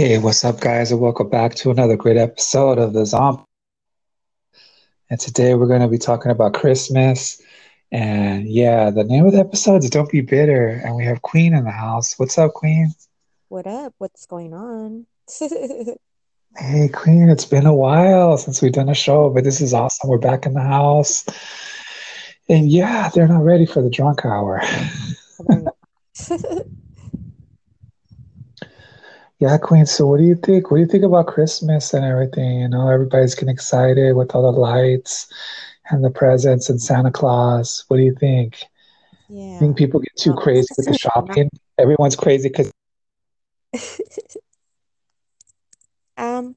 Hey, what's up, guys, and welcome back to another great episode of the Zompire. And today we're going to be talking about Christmas. And yeah, the name of the episode is Don't Be Bitter. And we have Queen in the house. What's up, Queen? What up? What's going on? Hey, Queen, it's been a while since we've done a show, but this is awesome. We're back in the house. And yeah, they're not ready for the drunk hour. Yeah, Queen. So what do you think? What do you think about Christmas and everything? You know, everybody's getting excited with all the lights and the presents and Santa Claus. What do you think? yeah. I Think people get too Well, crazy with the shopping? Everyone's crazy because um,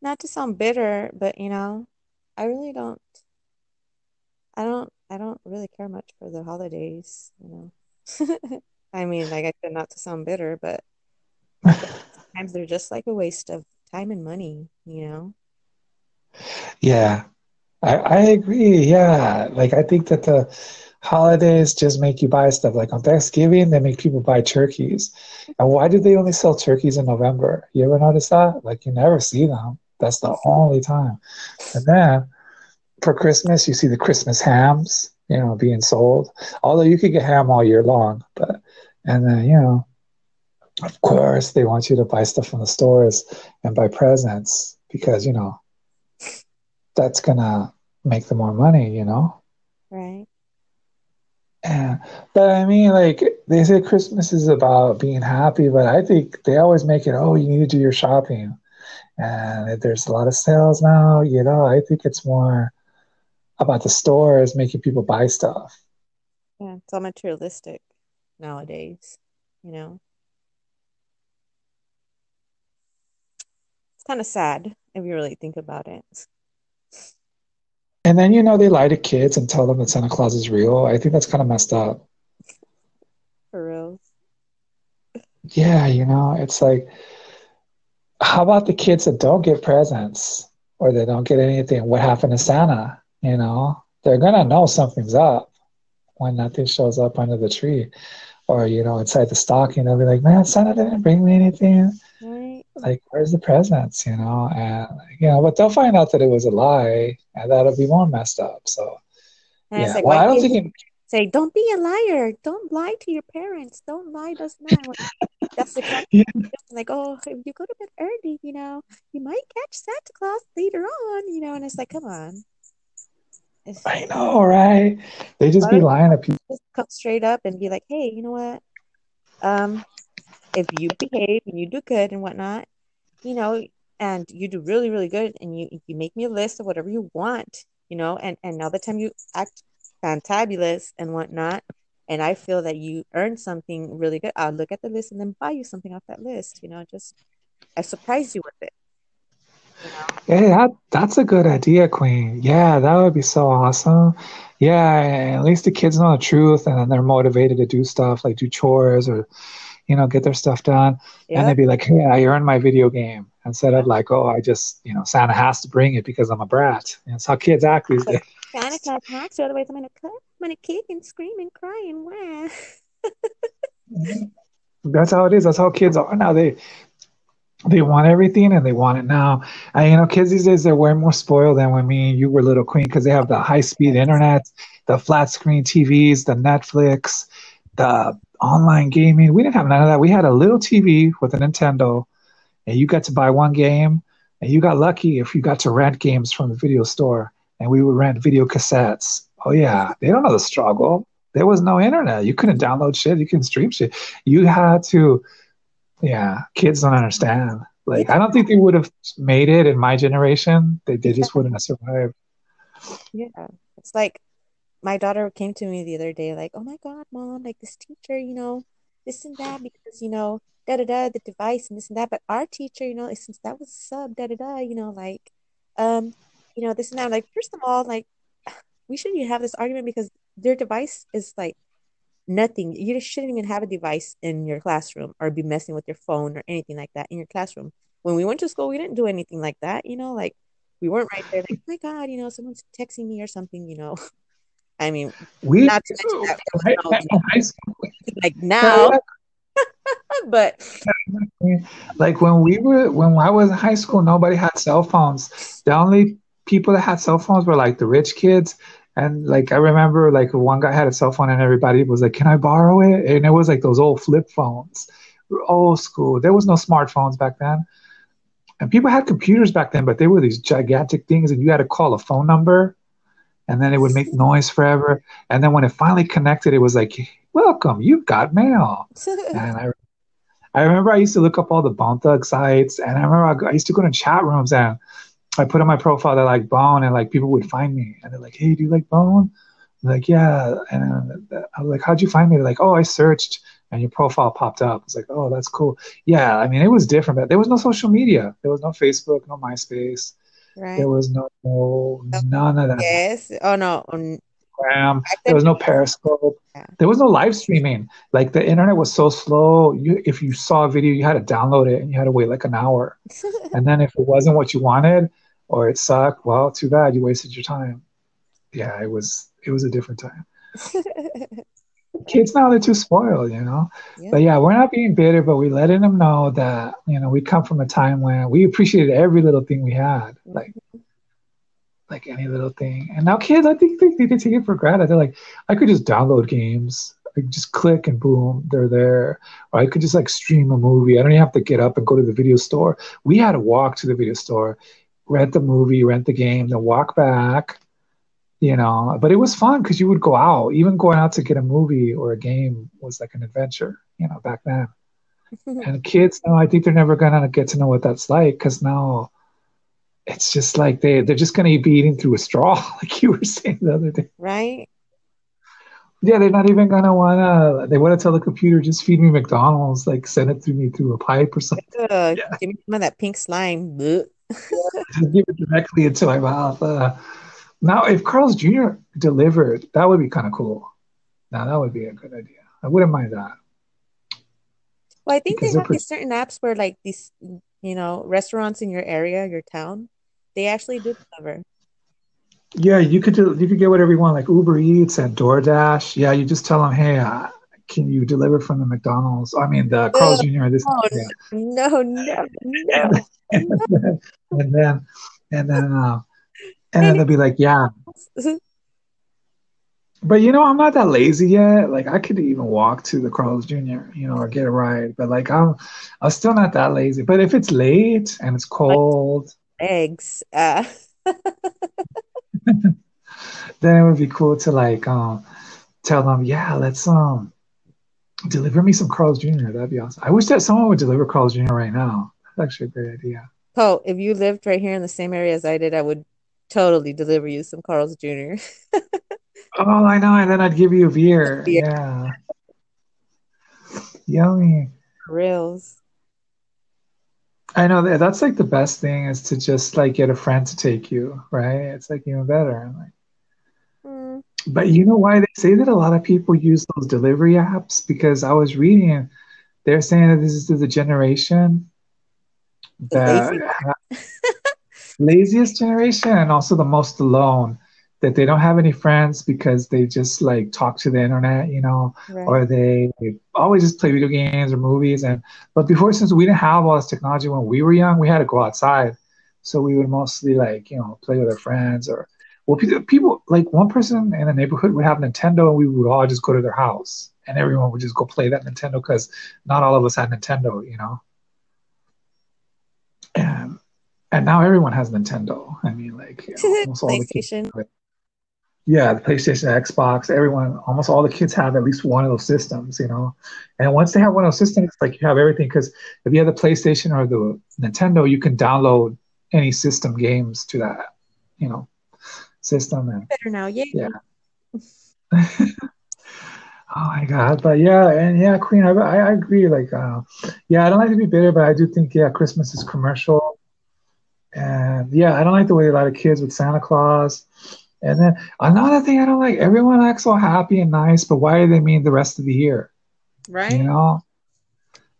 not to sound bitter, but you know, I really don't, I don't, I don't really care much for the holidays, you know. I mean, like I said, not to sound bitter, but I feel like sometimes they're just like a waste of time and money, you know? yeah, I, I agree. Yeah, like I think that the holidays just make you buy stuff. Like on Thanksgiving, they make people buy turkeys. And why do they only sell turkeys in November? You ever notice that? Like you never see them. That's the only time. And then for Christmas, you see the Christmas hams, you know, being sold. Although you could get ham all year long, but and then you know, of course, they want you to buy stuff from the stores and buy presents because you know that's gonna make them more money, you know. Right? Yeah. but I mean, like they say Christmas is about being happy, but I think they always make it, oh, you need to do your shopping. And if there's a lot of sales now, you know, I think it's more about the stores making people buy stuff. Yeah, it's all materialistic nowadays, you know? It's kind of sad if you really think about it. And then, you know, they lie to kids and tell them that Santa Claus is real. I think that's kind of messed up. For real. Yeah, you know, it's like, how about the kids that don't get presents or they don't get anything? What happened to Santa? You know, they're gonna know something's up when nothing shows up under the tree or, you know, inside the stocking. They'll be like, man, Santa didn't bring me anything. Like, where's the presents? You know, and, you know, but they'll find out that it was a lie and that'll be more messed up. So, And yeah, like, well, I don't think it, say, don't be a liar. Don't lie to your parents. Don't lie, does not. Like, that's exactly yeah, like, oh, if you go to bed early, you know, you might catch Santa Claus later on, you know, and it's like, come on. It's, I know, right? They just be lying to people. just come straight up and be like, hey, you know what? Um, if you behave and you do good and whatnot, you know, and you do really, really good, and you you make me a list of whatever you want, you know, and and now the time you act fantabulous and whatnot, and I feel that you earned something really good, I'll look at the list and then buy you something off that list, you know, just I surprise you with it, you know. Hey, that, that's a good idea, Queen. Yeah, that would be so awesome. Yeah, at least the kids know the truth and then they're motivated to do stuff like do chores or, you know, get their stuff done. And they'd be like, hey, I earned my video game instead of like, oh, I just, you know, Santa has to bring it because I'm a brat. And that's how kids act these days. Santa has to, otherwise I'm gonna cut, I'm gonna kick and scream and cry and wah. That's how it is. That's how kids are now. They they want everything and they want it now. And you know, kids these days they're way more spoiled than when me and you were little queen because they have the high speed internet, the flat screen TVs, the Netflix, the online gaming. We didn't have none of that. We had a little TV with a Nintendo, and you got to buy one game, and you got lucky if you got to rent games from the video store, and we would rent video cassettes. Oh yeah, they don't know the struggle. There was no internet. You couldn't download shit. You couldn't stream shit. You had to yeah, kids don't understand. Like, I don't think they would have made it in my generation. They, they just wouldn't have survived. yeah. It's like my daughter came to me the other day, like, oh my God, mom, like this teacher, you know, this and that, because, you know, da da da, the device and this and that. But our teacher, you know, since that was sub, da da da, you know, like, um, you know, this and that. Like, first of all, like, we shouldn't even have this argument because their device is like nothing. You just shouldn't even have a device in your classroom or be messing with your phone or anything like that in your classroom. When we went to school, we didn't do anything like that, you know, like we weren't right there, like, oh my God, you know, someone's texting me or something, you know. I mean, We not to mention that right no, back you in know, high school. like now, but Like when we were when I was in high school, nobody had cell phones. The only people that had cell phones were like the rich kids. And like I remember like one guy had a cell phone and everybody was like, Can I borrow it? And it was like those old flip phones. Old school. There was no smartphones back then. And people had computers back then, but they were these gigantic things and you had to call a phone number and then it would make noise forever. And then when it finally connected, it was like, "Welcome, you've got mail." and I, I remember I used to look up all the Bone Thug sites, and I remember I, I used to go to chat rooms and I put on my profile that I like Bone, and like people would find me, and they're like, "Hey, do you like Bone?" I'm like, "Yeah," and I was like, "How'd you find me?" They're like, "Oh, I searched." And your profile popped up. It's like, oh, that's cool. Yeah, I mean, it was different, but there was no social media. There was no Facebook, no MySpace. Right. There was no, no none of that. Yes. Oh no. Instagram. There was no Periscope. Yeah. There was no live streaming. Like the internet was so slow. You, if you saw a video, you had to download it and you had to wait like an hour. and then if it wasn't what you wanted or it sucked, well, too bad. You wasted your time. Yeah, it was. It was a different time. Kids now they're too spoiled, you know. Yeah. But yeah, we're not being bitter, but we're letting them know that you know we come from a time when we appreciated every little thing we had, mm-hmm. like like any little thing. And now kids, I think they, they, take it for granted. They're like, I could just download games. I just click and boom, they're there. Or I could just like stream a movie. I don't even have to get up and go to the video store. We had to walk to the video store, rent the movie, rent the game, then walk back. You know, but it was fun because you would go out. Even going out to get a movie or a game was like an adventure. You know, back then. and kids now, I think they're never gonna get to know what that's like because now it's just like they they're just gonna be eating through a straw, like you were saying the other day. right. Yeah, they're not even gonna wanna. They want to tell the computer just feed me McDonald's, like send it through me through a pipe or something. Yeah. Give me some of that pink slime. Just give it directly into my mouth. Uh, now, if Carl's Jr. delivered, that would be kind of cool. Now that would be a good idea. I wouldn't mind that. Well, I think they Because they're have these certain apps where like these, you know, restaurants in your area, your town, they actually do deliver. Yeah, you could do. You could get whatever you want, like Uber Eats and DoorDash. Yeah, you just tell them, hey, uh, can you deliver from the McDonald's? I mean, the Carl's Jr. This. Oh yeah. no, no, no. and then and then and then, uh, and then they'll be like, yeah. But you know, I'm not that lazy yet. Like I could even walk to the Carl's Jr. You know, or get a ride. But like I'm, I'm still not that lazy. But if it's late and it's cold, Eggs. Uh, then it would be cool to like um tell them, yeah, let's um deliver me some Carl's Jr. That'd be awesome. I wish that someone would deliver Carl's Jr. right now. That's actually a great idea. oh, if you lived right here in the same area as I did, I would totally deliver you some Carl's Jr. Oh, I know, and then I'd give you a beer. Beer. Yeah. Yummy. Reels. I know that that's like the best thing is to just like get a friend to take you, right? It's like even better. Like, Mm, but you know why they say that a lot of people use those delivery apps? Because I was reading, they're saying that this is the generation that. laziest generation and also the most alone. That they don't have any friends because they just like talk to the internet, you know, right. or they they, always just play video games or movies. And but before, since we didn't have all this technology when we were young, we had to go outside, so we would mostly like you know play with our friends or well, people, like one person in the neighborhood would have Nintendo, and we would all just go to their house, and everyone would just go play that Nintendo because not all of us had Nintendo, you know. And and now everyone has Nintendo. I mean, like you know, almost all the kids PlayStation. have it. Yeah, the PlayStation, Xbox, everyone, almost all the kids have at least one of those systems, you know. And once they have one of those systems, like you have everything. Because if you have the PlayStation or the Nintendo, you can download any system games to that, you know, system. And Better now. Yay. yeah. Oh my God. But yeah, and yeah, Queen, I, I I agree. Like, uh, yeah, I don't like to be bitter, but I do think, yeah, Christmas is commercial. And yeah, I don't like the way a lot of kids with Santa Claus. And then another thing I don't like, everyone acts all happy and nice, but why do they mean the rest of the year? Right. You know?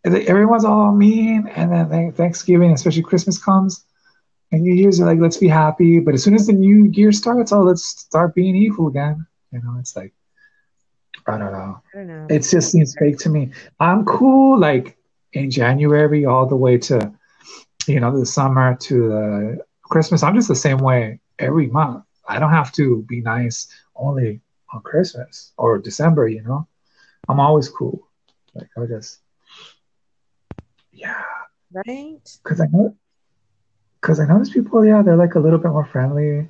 Everyone's all mean, and then Thanksgiving, especially Christmas comes, and New Year's are like, let's be happy. But as soon as the new year starts, oh, let's start being evil again. You know, it's like, I don't know I don't know. it just seems fake to me. I'm cool, like in January all the way to, you know, the summer to the Christmas. I'm just the same way every month. I don't have to be nice only on Christmas or December, you know. I'm always cool. Like I just, yeah. Right. Because I know, because I notice people, yeah, they're like a little bit more friendly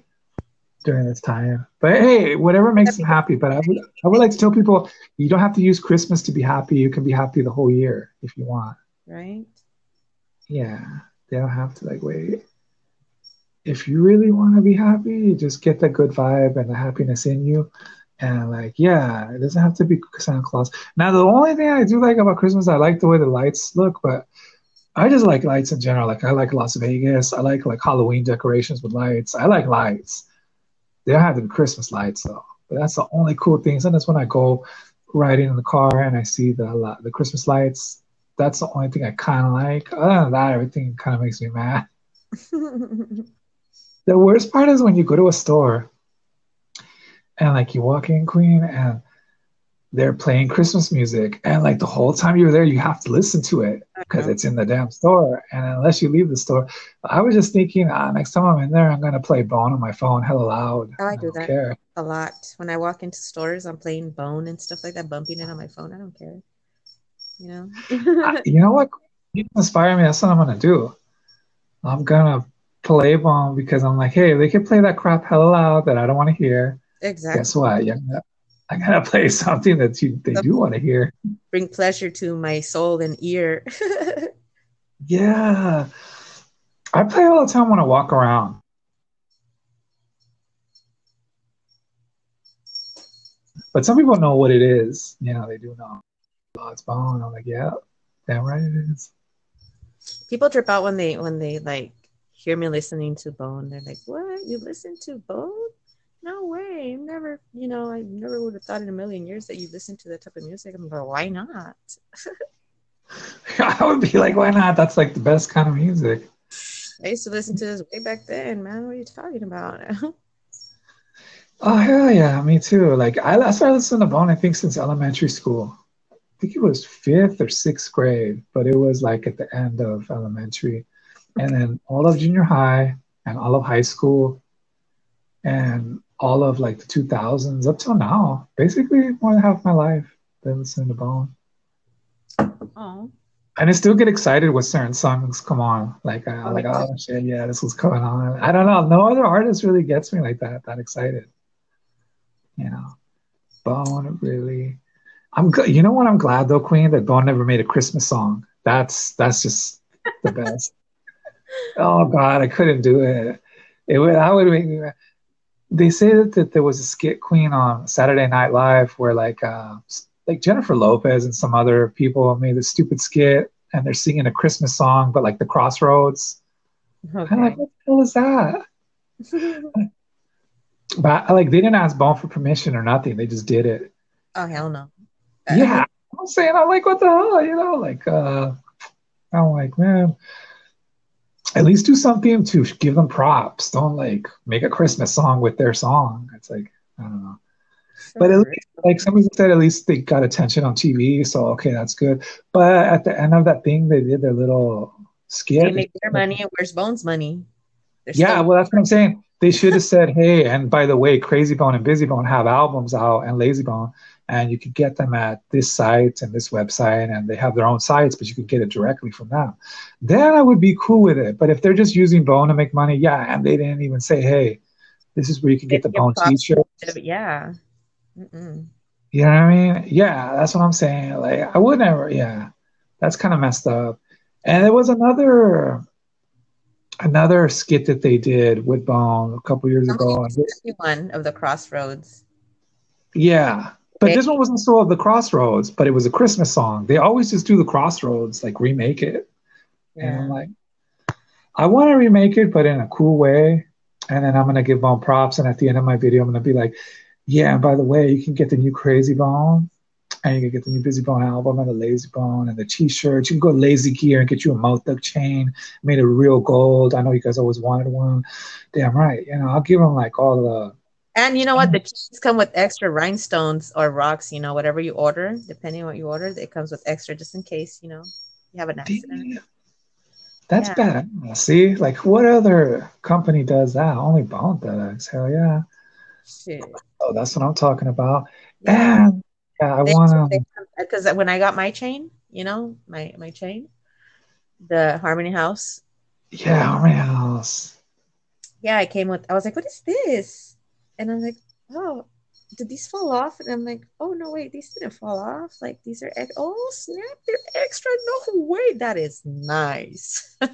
during this time. But hey, whatever makes them happy. But I would, I would like to tell people, you don't have to use Christmas to be happy. You can be happy the whole year if you want. Right. Yeah, they don't have to like wait. If you really want to be happy, just get the good vibe and the happiness in you and like, yeah, it doesn't have to be Santa Claus. Now, the only thing I do like about Christmas, I like the way the lights look, but I just like lights in general. Like I like Las Vegas. I like like Halloween decorations with lights. I like lights. They don't have Christmas lights though. But that's the only cool thing. Sometimes when I go riding in the car and I see the uh, the Christmas lights, that's the only thing I kind of like. Other than that, everything kind of makes me mad. the worst part is when you go to a store and like you walk in queen and they're playing christmas music and like the whole time you're there you have to listen to it because it's in the damn store and unless you leave the store i was just thinking ah, next time i'm in there i'm going to play bone on my phone hella loud oh, i do that care. a lot when i walk into stores i'm playing bone and stuff like that bumping it on my phone i don't care you know I, you know what you inspire me that's what i'm to do i'm going to play bone because i'm like hey they can play that crap hella loud that i don't want to hear Exactly. Guess what? Yeah, I gotta play something that you they do want to hear. Bring pleasure to my soul and ear. yeah, I play all the time when I walk around. But some people know what it is. You know, they do know. Oh, it's bone. I'm like, yeah, damn right it is. People trip out when they when they like hear me listening to Bone. They're like, "What? You listen to Bone?" no way. Never, you know, I never would have thought in a million years that you listen to that type of music. I'm like, why not? I would be like, why not? That's like the best kind of music. I used to listen to this way back then, man. What are you talking about? oh hell yeah, me too. Like I started listening to Bone, I think, since elementary school. I think it was fifth or sixth grade, but it was like at the end of elementary. And then all of junior high and all of high school. And all of like the 2000s up till now, basically more than half my life, been listening to Bone. Oh. And I still get excited when certain songs come on. Like, uh, oh, like, oh shit, yeah, this was coming on. I don't know. No other artist really gets me like that, that excited. You know, Bone really. I'm good. You know what? I'm glad though, Queen, that Bone never made a Christmas song. That's that's just the best. oh God, I couldn't do it. It would. I would make they say that, that there was a skit queen on Saturday Night Live where like uh, like Jennifer Lopez and some other people made this stupid skit and they're singing a Christmas song, but like the Crossroads. Okay. I'm like, what the hell is that? but like they didn't ask Bone for permission or nothing. They just did it. Oh hell no. Yeah. I'm saying I'm like, what the hell? You know, like uh I'm like, man, at least do something to give them props. Don't like make a Christmas song with their song. It's like I don't know. Sure. But at least, like somebody said, at least they got attention on TV, so okay, that's good. But at the end of that thing, they did their little skit. They make their money, and where's Bone's money? They're yeah, still- well, that's what I'm saying. They should have said, "Hey, and by the way, Krayzie Bone and Bizzy Bone have albums out, and Layzie Bone and you could get them at this site and this website and they have their own sites but you could get it directly from them. Then i would be cool with it but if they're just using bone to make money yeah and they didn't even say hey this is where you can get the bone t-shirt yeah. Mm-mm. you know what i mean? Yeah that's what i'm saying. Like i would never yeah that's kind of messed up. And there was another another skit that they did with bone a couple years ago one of the crossroads. Yeah but this one wasn't so of the Crossroads, but it was a Christmas song. They always just do the Crossroads, like remake it. Yeah. And I'm like, I want to remake it, but in a cool way. And then I'm gonna give Bone props. And at the end of my video, I'm gonna be like, yeah, and by the way, you can get the new Krayzie Bone, and you can get the new Bizzy Bone album and the Layzie Bone and the T-shirts. You can go Lazy Gear and get you a Mo Thug chain made of real gold. I know you guys always wanted one. Damn right. You know, I'll give them like all the and you know what? The mm-hmm. cheese come with extra rhinestones or rocks, you know, whatever you order, depending on what you order, it comes with extra just in case, you know. You have an accident. That's Yeah. bad. See, like what other company does that? Only Bone Thugs. Hell yeah. Shit. Oh, that's what I'm talking about. Yeah. And yeah, I wanna. because when I got my chain, you know, my my chain, the Harmony House. Yeah, Harmony House. Yeah, I came with. I was like, "What is this?" And I'm like, "Oh, did these fall off?" And I'm like, "Oh no, wait, these didn't fall off. Like these are ex- oh snap, they're extra. No way, that is nice."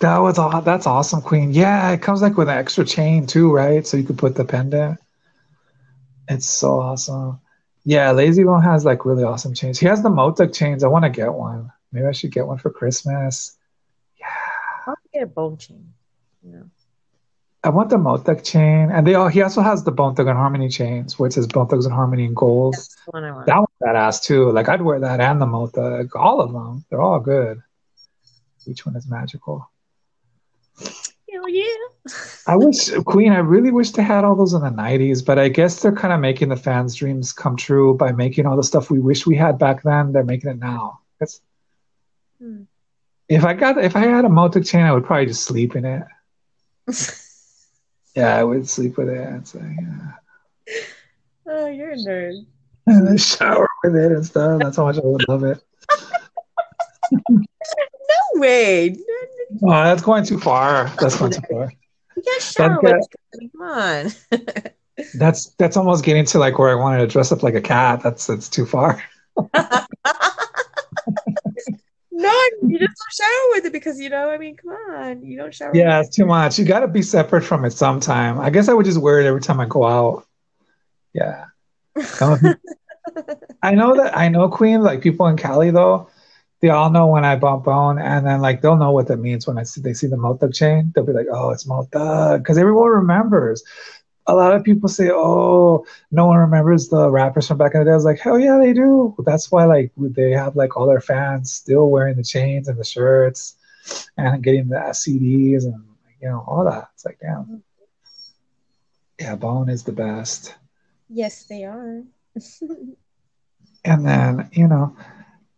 That was aw- that's awesome, Queen. Yeah, it comes like with an extra chain too, right? So you could put the pendant. It's so awesome. Yeah, Layzie Bone has like really awesome chains. He has the Mo Thug chains. I want to get one. Maybe I should get one for Christmas. Yeah. I'll get a bone chain. Know. I want the Mo Thug chain, and they all. He also has the Bone Thug and Harmony chains, where it says Bone Thugs and Harmony in gold. That's the one I want. That one's badass too. Like I'd wear that and the Mo Thug. All of them. They're all good. Each one is magical. Hell yeah. I wish Queen. I really wish they had all those in the '90s, but I guess they're kind of making the fans' dreams come true by making all the stuff we wish we had back then. They're making it now. That's, Hmm. if I got if I had a Mo Thug chain, I would probably just sleep in it. Yeah, I would sleep with it. It's like, yeah. oh, you're a nerd. And then shower with it and stuff. That's how much I would love it. No way. Oh, that's going too far. That's going too far. You can't shower Okay. with I Come on. That's that's almost getting to like where I wanted to dress up like a cat. That's that's too far. No, you just don't shower with it because you know. I mean, come on, you don't shower. With Yeah, it's too much. You got to be separate from it sometime. I guess I would just wear it every time I go out. Yeah. Some of you- I know that I know Queen. Like people in Cali though, they all know when I bump bone, and then like they'll know what that means when I see they see the Mo Thug chain. They'll be like, "Oh, it's Mo Thug," because everyone remembers. A lot of people say, "Oh, no one remembers the rappers from back in the day." I was like, "Hell yeah, they do." That's why like they have like all their fans still wearing the chains and the shirts, and getting the CDs and you know all that. It's like, damn, yeah, Bone is the best. Yes, they are. And then, you know,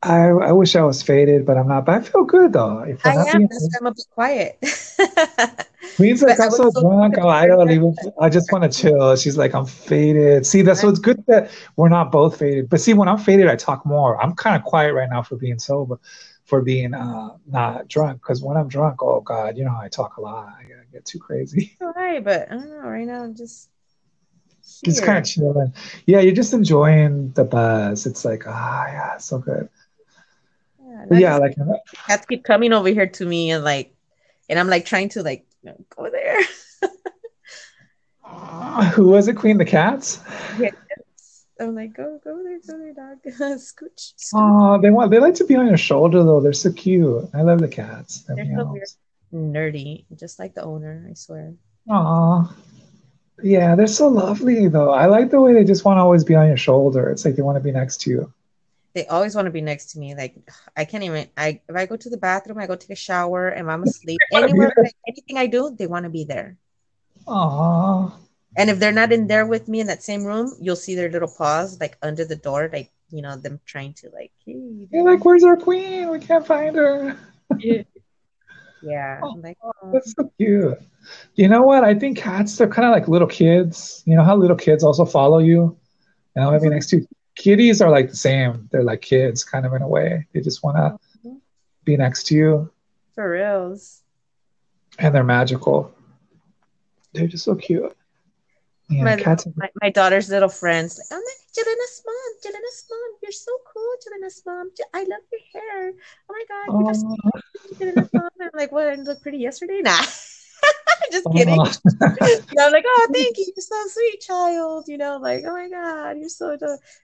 I I wish I was faded, but I'm not. But I feel good though. If I am. That's why I'm a bit quiet. Queen's like, I'm so drunk. Oh, I leave. it- I just want to chill. She's like, I'm faded. See, that's so it's good that we're not both faded. But see, when I'm faded, I talk more. I'm kind of quiet right now for being sober, for being uh not drunk. Because when I'm drunk, oh God, you know I talk a lot. I get too crazy. All right, but I don't know. Right now, I'm just Just kind of chilling. Yeah, you're just enjoying the buzz. It's like, ah, yeah, so good. Yeah, yeah, like cats keep coming over here to me and like, and I'm like trying to like you know, go there. uh, who was it? Queen the cats. I'm like, go, go there, go there, dog. scooch, scooch. Oh, they want they like to be on your shoulder though. They're so cute. I love the cats. They're so meows. Nerdy, just like the owner. I swear. Aw. Yeah, they're so lovely though. I like the way they just want to always be on your shoulder. It's like they want to be next to you. They always want to be next to me. Like I can't even. I if I go to the bathroom, I go take a shower, and I'm asleep. Anywhere, like, anything I do, they want to be there. Aw. And if they're not in there with me in that same room, you'll see their little paws like under the door, like you know them trying to like. Hey, You're like, where's our queen? We can't find her. yeah. Oh, like, oh. That's so cute. You know what? I think cats, they're kind of like little kids. You know how little kids also follow you? You know, maybe mm-hmm. next to kitties are like the same. They're like kids, kind of in a way. They just want to Mhm. be next to you, for reals. and they're magical. They're just so cute. Yeah, My, cats. my, my daughter's little friends, like, oh my, Jelena's mom, Jelena's mom, you're so cool, Jelena's mom. I love your hair. Oh my God, you're so cool, Jelena's mom. I'm like, what? I look pretty yesterday? Nah. Just oh, kidding. Aw. You know, I'm like, oh, thank you. You're so sweet, child. You know, like, oh my God, you're so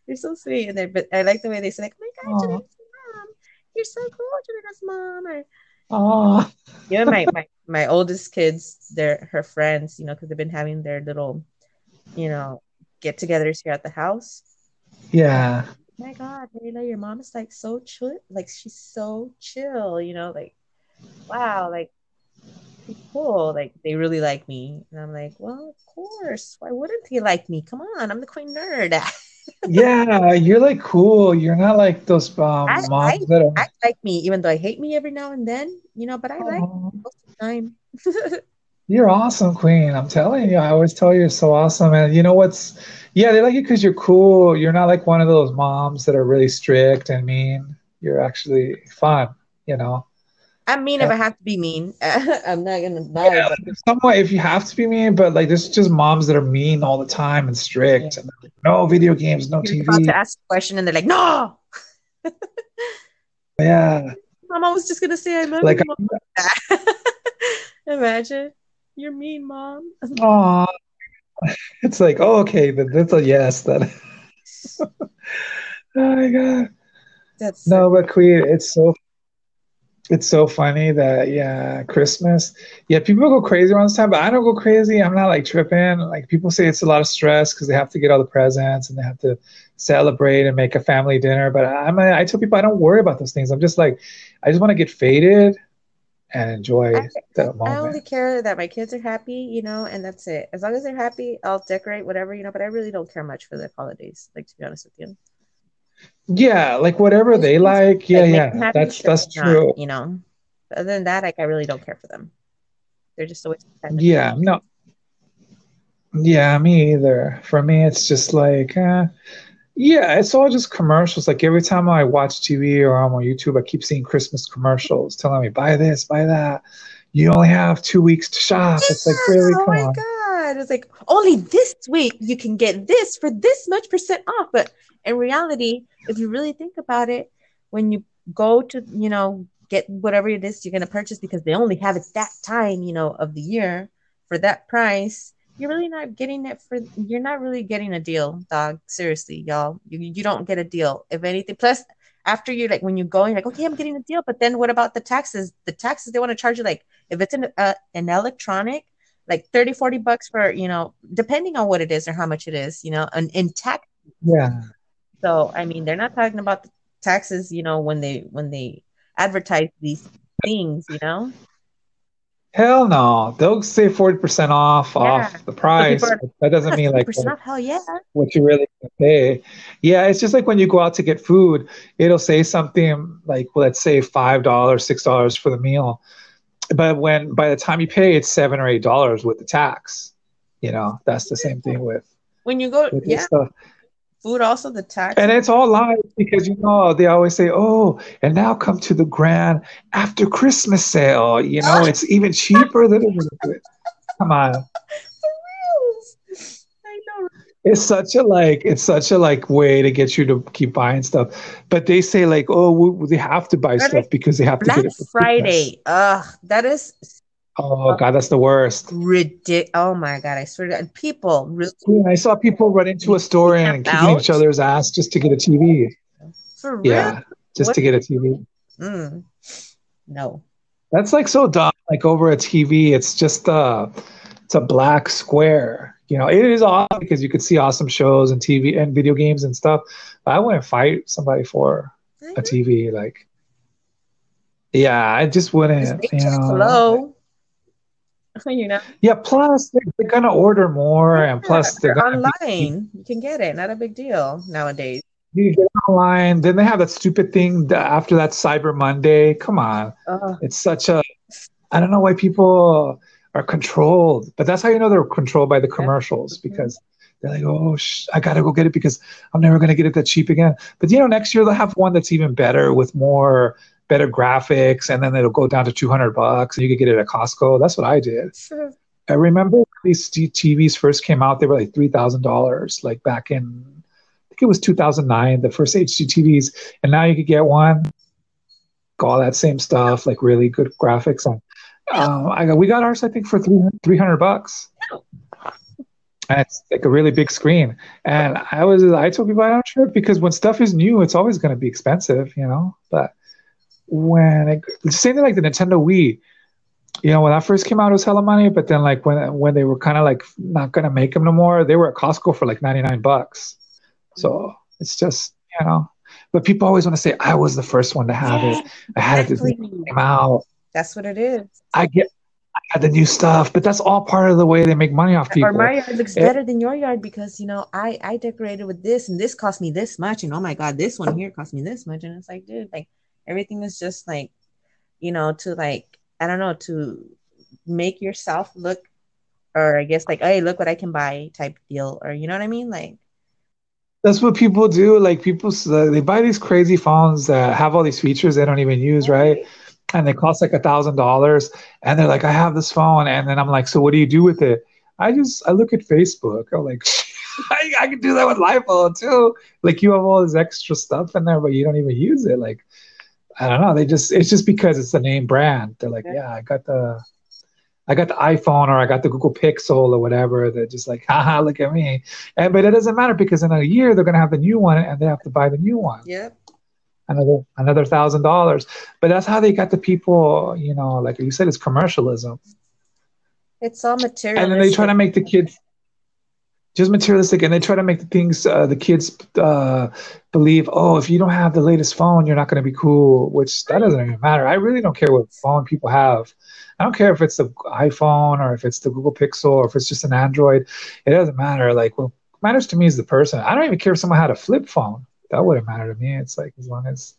you're so sweet. And they, but I like the way they say, like, oh my God. Jelena's mom, you're so cool, Jelena's mom. Or Aw. you know, my, my my oldest kids, they're her friends, you know, because they've been having their little, you know, get-togethers here at the house. Yeah. Oh, my God, Layla, your mom is like so chill. Like she's so chill, you know, like wow, like cool. Like they really like me. And I'm like, well, of course. Why wouldn't he like me? Come on, I'm the queen nerd. yeah, you're like cool. You're not like those um, I moms that are. I like me, even though I hate me every now and then, you know, but I like most of the time. you're awesome, Queen. I'm telling you. I always tell you you're so awesome. And you know what's? Yeah, they like you because you're cool. You're not like one of those moms that are really strict and mean. You're actually fun. You know. I'm mean if I have to be mean. I'm not gonna lie, yeah, but like, somewhat if you have to be mean, but like there's just moms that are mean all the time and yeah. strict. And like, no video games, no You're about to TV. ask a question and they're like, no. Yeah, Mama was just gonna say I love like you. Imagine. You're mean, mom. oh, it's like oh, okay, that, that's a yes. That oh my god. That's No, but Queen, it's so it's so funny that yeah, Christmas. Yeah, people go crazy around this time, but I don't go crazy. I'm not like tripping. Like people say it's a lot of stress because they have to get all the presents and they have to celebrate and make a family dinner. But I'm I tell people I don't worry about those things. I'm just like I just want to get faded and I, enjoy the I only care that my kids are happy, you know, and that's it. As long as they're happy, I'll decorate whatever, you know, but I really don't care much for the holidays, like to be honest with you. Yeah, like whatever they like. Yeah, like yeah, that's that's why not, true. you know. Other than that, like I really don't care for them. They're just a waste of time and Yeah, no, yeah, me either. For me, it's just like, uh, yeah, it's all just commercials. Like every time I watch TV or I'm on YouTube, I keep seeing Christmas commercials telling me, buy this, buy that. You only have two weeks to shop. It's like, really? oh Come my on. God. It's like only this week you can get this for this much percent off. But in reality, if you really think about it, when you go to, you know, get whatever it is you're going to purchase because they only have it that time, you know, of the year for that price, you're really not getting it for, you're not really getting a deal, dog. Seriously, y'all. You, you don't get a deal. If anything, plus, after you like when you go, you're like, okay, I'm getting a deal. But then what about the taxes? The taxes they want to charge you like if it's an uh, an electronic like 30, 40 bucks for you know depending on what it is or how much it is you know and in tax Yeah. So i mean they're not talking about the taxes you know when they when they advertise these things you know? Hell no. They'll say 40% off yeah. off the price, that doesn't mean like what, hell yeah. what you really pay. Yeah, it's just like when you go out to get food, it'll say something like, let's say $5, $6 for the meal. But when by the time you pay it's seven or eight dollars with the tax. You know that's the same thing with when you go with yeah. stuff food also the tax and it's all lies because you know they always say oh and now come to the grand after christmas sale. You know it's even cheaper than it come on. I know it's such a like it's such a like way to get you to keep buying stuff. But they say like oh we, they have to buy Or stuff because they have to black get it friday. Ugh that is oh god that's the worst ridiculous oh my god i swear to God. people really Yeah, I saw people run into a store and kicking each other's ass just to get a TV. for real Yeah, just what to get a TV. mm, no That's like so dumb. Like over a TV, it's just uh it's a black square. You know, it is awesome because you could see awesome shows and TV and video games and stuff. But I wouldn't fight somebody for I a. TV. Like, yeah, I just wouldn't. You know. low, you know. Yeah. Plus, they're, they're gonna order more, and plus they're they're gonna be online. You can get it. Not a big deal nowadays. you get online. Then they have that stupid thing after that Cyber Monday. Come on. Oh, It's such a I don't know why people are controlled, but that's how you know they're controlled by the commercials Mhm. because they're like, oh, sh- I gotta go get it because I'm never gonna get it that cheap again. But you know, next year they'll have one that's even better with more better graphics, and then it'll go down to 200 bucks, and you could get it at Costco. That's what I did. Sure. I remember these TVs first came out; they were like three thousand dollars, like back in I think it was 2009, the first HD TVs, and now you could get one all that same stuff, like really good graphics on. Um, I got we got ours, I think, for 300 bucks. And it's like a really big screen. And I was, I told people I don't trip because when stuff is new, it's always going to be expensive, you know. But when it, the same thing like the Nintendo Wii, you know, when that first came out, it was hella money. But then like when when they were kind of like not to make them no more, they were at Costco for like 99 bucks. So it's just you know. But people always want to say I was the first one to have Yeah, it. I had it the day exactly. it came out. That's what it is. I get I had the new stuff, but that's all part of the way they make money off people. Or my yard looks it, better than your yard because you know I I decorated with this and this cost me this much and oh my god this one here cost me this much and it's like dude like everything is just like you know to like I don't know to make yourself look or I guess like hey look what I can buy type deal or you know what I mean? Like that's what people do. Like people uh, they buy these crazy phones that have all these features they don't even use right? And they cost like a thousand dollars and they're like i have this phone and then i'm like so what do you do with it? I just i look at facebook. I'm like I, I can do that with phone too. Like you have all this extra stuff in there but you don't even use it. Like i don't know they just it's just because it's the name brand they're like yeah i got the I got the iPhone or I got the Google Pixel or whatever. They're just like, haha, look at me. And but it doesn't matter because in a year they're gonna have the new one and they have to buy the new one. Yep another another thousand dollars. But that's how they got the people, you know, like you said, it's commercialism. It's all material. And then they try to make the kids just materialistic, and they try to make the things uh, the kids uh, believe. Oh, if you don't have the latest phone, you're not going to be cool. Which that doesn't even matter. I really don't care what phone people have. I don't care if it's the iPhone or if it's the Google Pixel or if it's just an Android. It doesn't matter. Like what matters to me is the person. I don't even care if someone had a flip phone that wouldn't matter to me. It's like as long as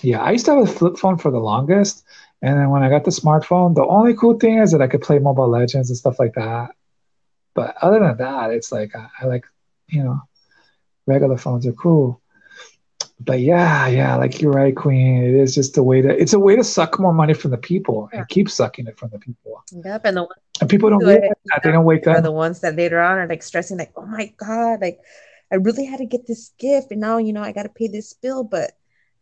yeah, I used to have a flip phone for the longest. And then when I got the smartphone, the only cool thing is that I could play Mobile Legends and stuff like that. But other than that, it's like I, I like, you know, regular phones are cool. But yeah, yeah, like you're right, Queen. It is just a way to it's a way to suck more money from the people and keep sucking it from the people. Yep, and the and people don't do that. They don't wake up. the ones that later on are like stressing, like, oh my god, like I really had to get this gift, and now you know I got to pay this bill, but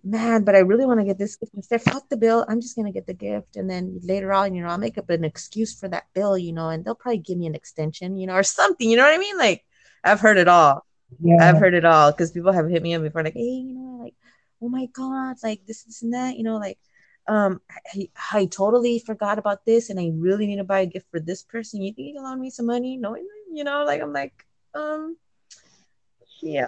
man, but I really want to get this gift. Instead, fuck the bill. I'm just gonna get the gift, and then later on, you know, I'll make up an excuse for that bill, you know, and they'll probably give me an extension, you know, or something. You know what I mean? Like I've heard it all. Yeah. I've heard it all because people have hit me up before, like, hey, you know, like, oh my god, like this, this, and that, you know, like, um, I, I totally forgot about this, and I really need to buy a gift for this person. You think you can loan me some money? No, you know, like I'm like, um, yeah,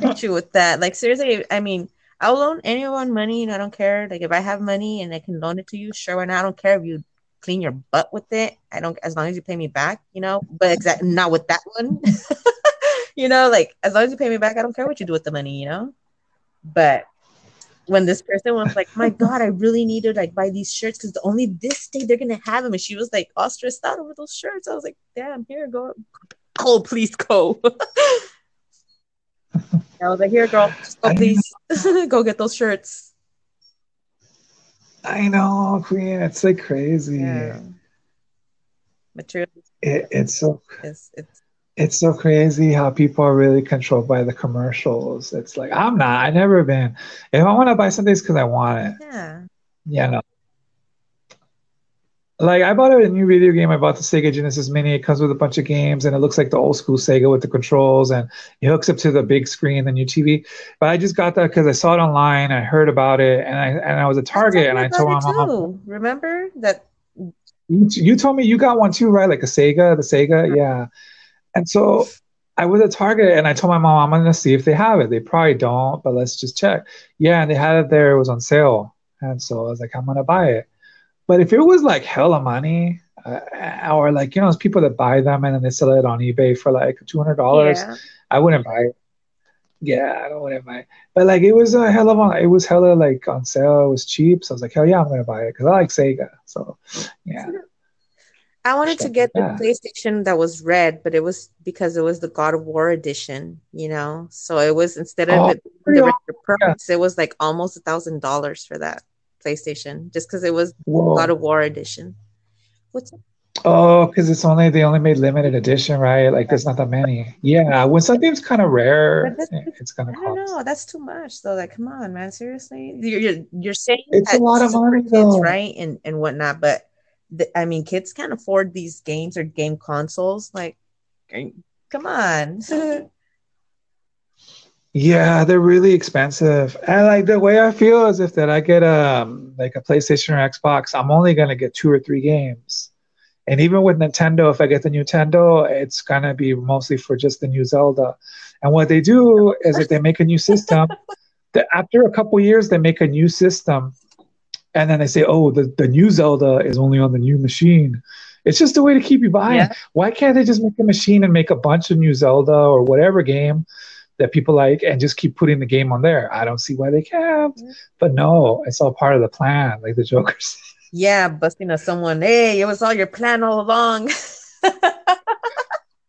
hit you with that. Like seriously, I mean, I'll loan anyone money and I don't care. Like if I have money and I can loan it to you, sure. And I don't care if you clean your butt with it. I don't as long as you pay me back, you know. But exactly not with that one. you know, like as long as you pay me back, I don't care what you do with the money, you know. But when this person was like, "My God, I really need to like buy these shirts because only this day they're gonna have them," and she was like all stressed out over those shirts. I was like, "Damn, here, go, oh, please go." I was like, here, girl, go please go get those shirts. I know, Queen. It's like crazy. Yeah. Material. It, it's so. It's, it's it's so crazy how people are really controlled by the commercials. It's like I'm not. I never been. If I want to buy something, it's because I want it. Yeah. Yeah. No like I bought a new video game. I bought the Sega Genesis Mini. It comes with a bunch of games, and it looks like the old school Sega with the controls, and it hooks up to the big screen, the new TV. But I just got that because I saw it online. I heard about it, and I and I was at Target, and I told my mom. Remember that? You, you told me you got one too, right? Like a Sega, the Sega, yeah. And so I was at Target, and I told my mom I'm gonna see if they have it. They probably don't, but let's just check. Yeah, and they had it there. It was on sale, and so I was like, I'm gonna buy it. But if it was like hella money, uh, or like you know, people that buy them and then they sell it on eBay for like two hundred dollars, yeah. I wouldn't buy it. Yeah, I don't want to buy. It. But like it was a hell of a, it was hella like on sale. It was cheap, so I was like, hell yeah, I'm gonna buy it because I like Sega. So yeah. I wanted to get the yeah. PlayStation that was red, but it was because it was the God of War edition, you know. So it was instead of oh, it, the price, it was like almost a thousand dollars for that. PlayStation just because it was Whoa. God of War edition. What's up? Oh, because it's only they only made limited edition, right? Like there's not that many. Yeah, when something's kind of rare, eh, it's gonna. I don't know. That's too much, though. Like, come on, man. Seriously, you're you're, you're saying it's a lot of money, kids, though. right? And and whatnot, but the, I mean, kids can't afford these games or game consoles. Like, come on. Yeah, they're really expensive. And like the way I feel is if that I get a um, like a PlayStation or Xbox, I'm only gonna get two or three games. And even with Nintendo, if I get the Nintendo, it's gonna be mostly for just the new Zelda. And what they do is if they make a new system, that after a couple years they make a new system, and then they say, "Oh, the, the new Zelda is only on the new machine." It's just a way to keep you buying. Yeah. Why can't they just make a machine and make a bunch of new Zelda or whatever game that people like and just keep putting the game on there? I don't see why they can't. Yeah. But no, it's all part of the plan, like the Joker's. Yeah, busting at someone. Hey, it was all your plan all along.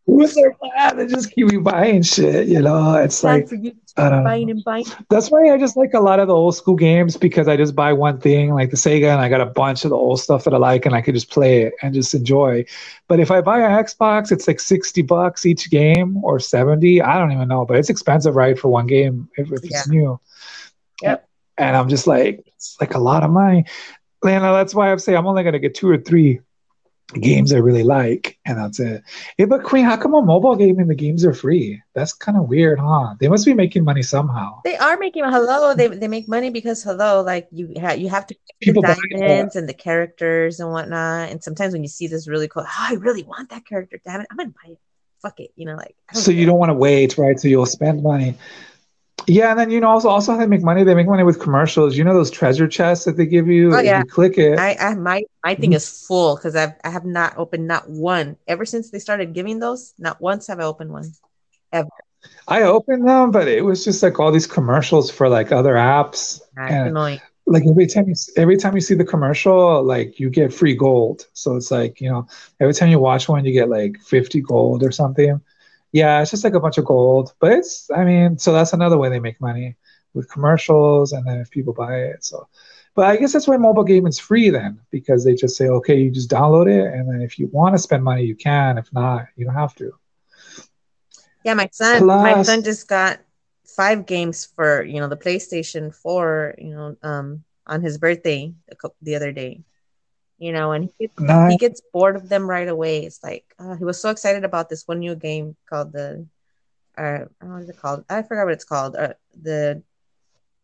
What's their plan? They just keep you buying shit, you know? It's like for you to I don't keep know. buying and buying. That's why I just like a lot of the old school games because I just buy one thing, like the Sega, and I got a bunch of the old stuff that I like, and I could just play it and just enjoy. But if I buy an Xbox, it's like sixty bucks each game or seventy. I don't even know, but it's expensive, right, for one game if, if it's new. Yep. And I'm just like, it's like a lot of money. Lana, that's why I say I'm only gonna get two or three games I really like, and that's it. Hey, but Queen, how come a mobile game and the games are free? That's kind of weird, huh? They must be making money somehow. They are making hello. They they make money because hello, like you have you have to People the diamonds and the characters and whatnot. And sometimes when you see this really cool, oh, I really want that character. Damn it, I'm gonna buy it. Fuck it, you know, like So you don't want to wait, right? So you'll spend money. Yeah, and then you know also also how they make money. They make money with commercials. You know those treasure chests that they give you. Oh, yeah. you click it. I, I my my thing mm-hmm. is full because I've I have not opened not one ever since they started giving those. Not once have I opened one. Ever. I opened them, but it was just like all these commercials for like other apps. Annoying. like every time you every time you see the commercial, like you get free gold. So it's like you know every time you watch one, you get like fifty gold or something. Yeah, it's just like a bunch of gold. But it's I mean, so that's another way they make money with commercials, and then if people buy it, so. But I guess that's why mobile gaming's free then, because they just say, okay, you just download it, and then if you want to spend money, you can. If not, you don't have to. Yeah, my son, my son just got five games for you know the PlayStation 4, you know, um, on his birthday the other day. You know, and he gets, Nice. he gets bored of them right away. It's like uh, he was so excited about this one new game called the, uh, what is it called? I forgot what it's called. Uh, the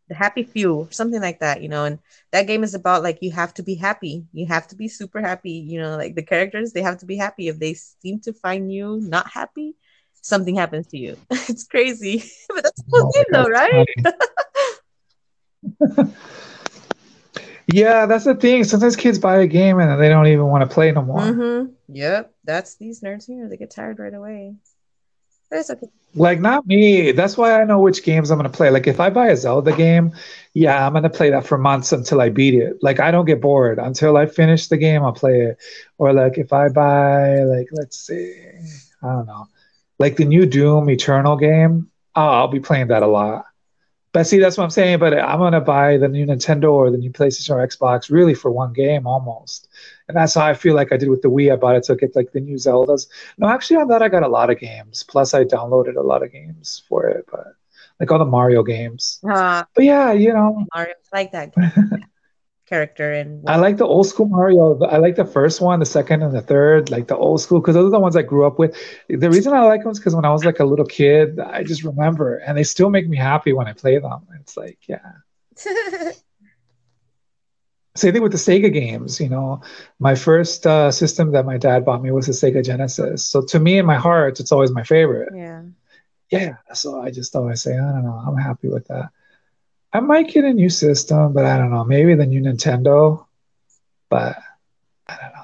the Happy Few, something like that. You know, and that game is about like you have to be happy. You have to be super happy. You know, like the characters, they have to be happy. If they seem to find you not happy, something happens to you. it's crazy, but that's the whole Oh, game, though, right? yeah, that's the thing. Sometimes kids buy a game and they don't even want to play no more. Mm-hmm. Yep, that's these nerds here. They get tired right away. But it's okay. Like not me. That's why I know which games I'm gonna play. Like if I buy a Zelda game, yeah, I'm gonna play that for months until I beat it. Like I don't get bored until I finish the game. I'll play it. Or like if I buy like let's see, I don't know, like the new Doom Eternal game. Oh, I'll be playing that a lot. But see, that's what I'm saying. But I'm gonna buy the new Nintendo or the new PlayStation or Xbox really for one game almost. And that's how I feel like I did with the Wii. I bought it to get like the new Zeldas. No, actually, on that I got a lot of games. Plus, I downloaded a lot of games for it, but like all the Mario games. Uh, But yeah, you know, Mario, I like that character and I like the old school Mario. I like the first one, the second, and the third. Like the old school because those are the ones I grew up with. The reason I like them is because when I was like a little kid, I just remember, and they still make me happy when I play them. It's like, yeah. Same thing with the Sega games. You know, my first uh, system that my dad bought me was the Sega Genesis. So to me, in my heart, it's always my favorite. yeah. yeah, so I just always say, I don't know, I'm happy with that. I might get a new system, but I don't know, maybe the new Nintendo, but I don't know.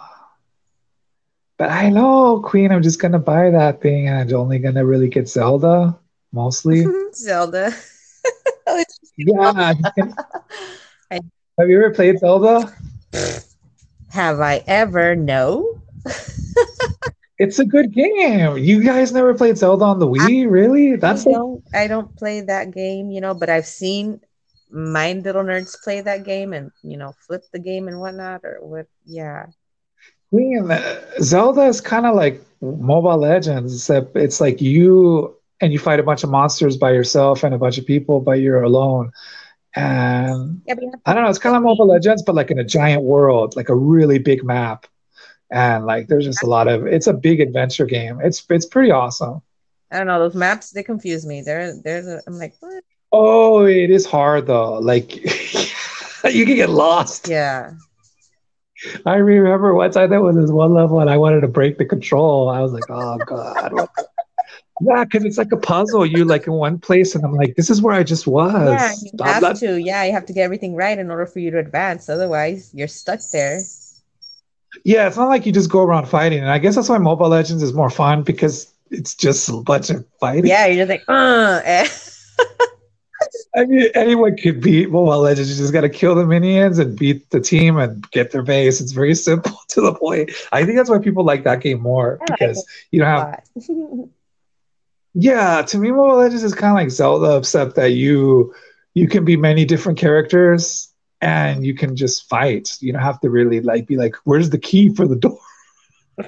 But I know, Queen, I'm just gonna buy that thing and I'm only gonna really get Zelda, mostly. Zelda. Oh, yeah. I'm just gonna- I- Have you ever played Zelda? Have I ever? No. It's a good game. You guys never played Zelda on the Wii, really? That's I don't, I don't play that game, you know, but I've seen my little nerds play that game and you know flip the game and whatnot or what. Yeah. Queen, Zelda is kind of like Mobile Legends, except it's like you and you fight a bunch of monsters by yourself and a bunch of people, but you're alone. And Yeah, I don't know, it's kind of like Mobile Legends, but like in a giant world, like a really big map. And like there's just a lot of it's a big adventure game. It's it's pretty awesome. I don't know those maps. They confuse me. There, there's a. I'm like, what? Oh, it is hard though. Like you can get lost. Yeah. I remember one time there was this one level and I wanted to break the control. I was like, oh god. what Yeah, because it's like a puzzle. You like in one place, and I'm like, this is where I just was. Yeah, you have to. Yeah, you have to get everything right in order for you to advance. Otherwise, you're stuck there. yeah, it's not like you just go around fighting. And I guess that's why Mobile Legends is more fun because it's just a bunch of fighting. Yeah, you're just like, uh. eh. I mean, anyone could beat Mobile Legends. You just got to kill the minions and beat the team and get their base. It's very simple to the point. I think that's why people like that game more I like because you don't have. Yeah, to me, Mobile Legends is kind of like Zelda, except that you you can be many different characters and you can just fight. You don't have to really like be like, "Where's the key for the door?"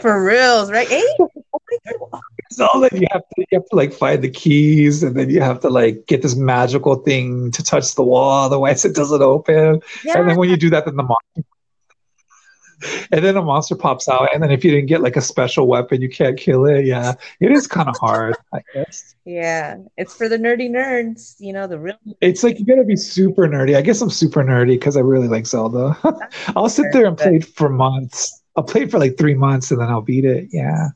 For reals, right? Hey, oh God. Zelda, you have to you have to like find the keys, and then you have to like get this magical thing to touch the wall, otherwise it doesn't open. Yeah, And then when you do that, then the monster, and then a monster pops out, and then if you didn't get like a special weapon, you can't kill it. Yeah, it is kind of hard, I guess. yeah. It's for the nerdy nerds, you know, the real. It's like you gotta be super nerdy. I guess I'm super nerdy because I really like Zelda. I'll sit there and play it for months. I'll play it for like three months, and then I'll beat it. Yeah,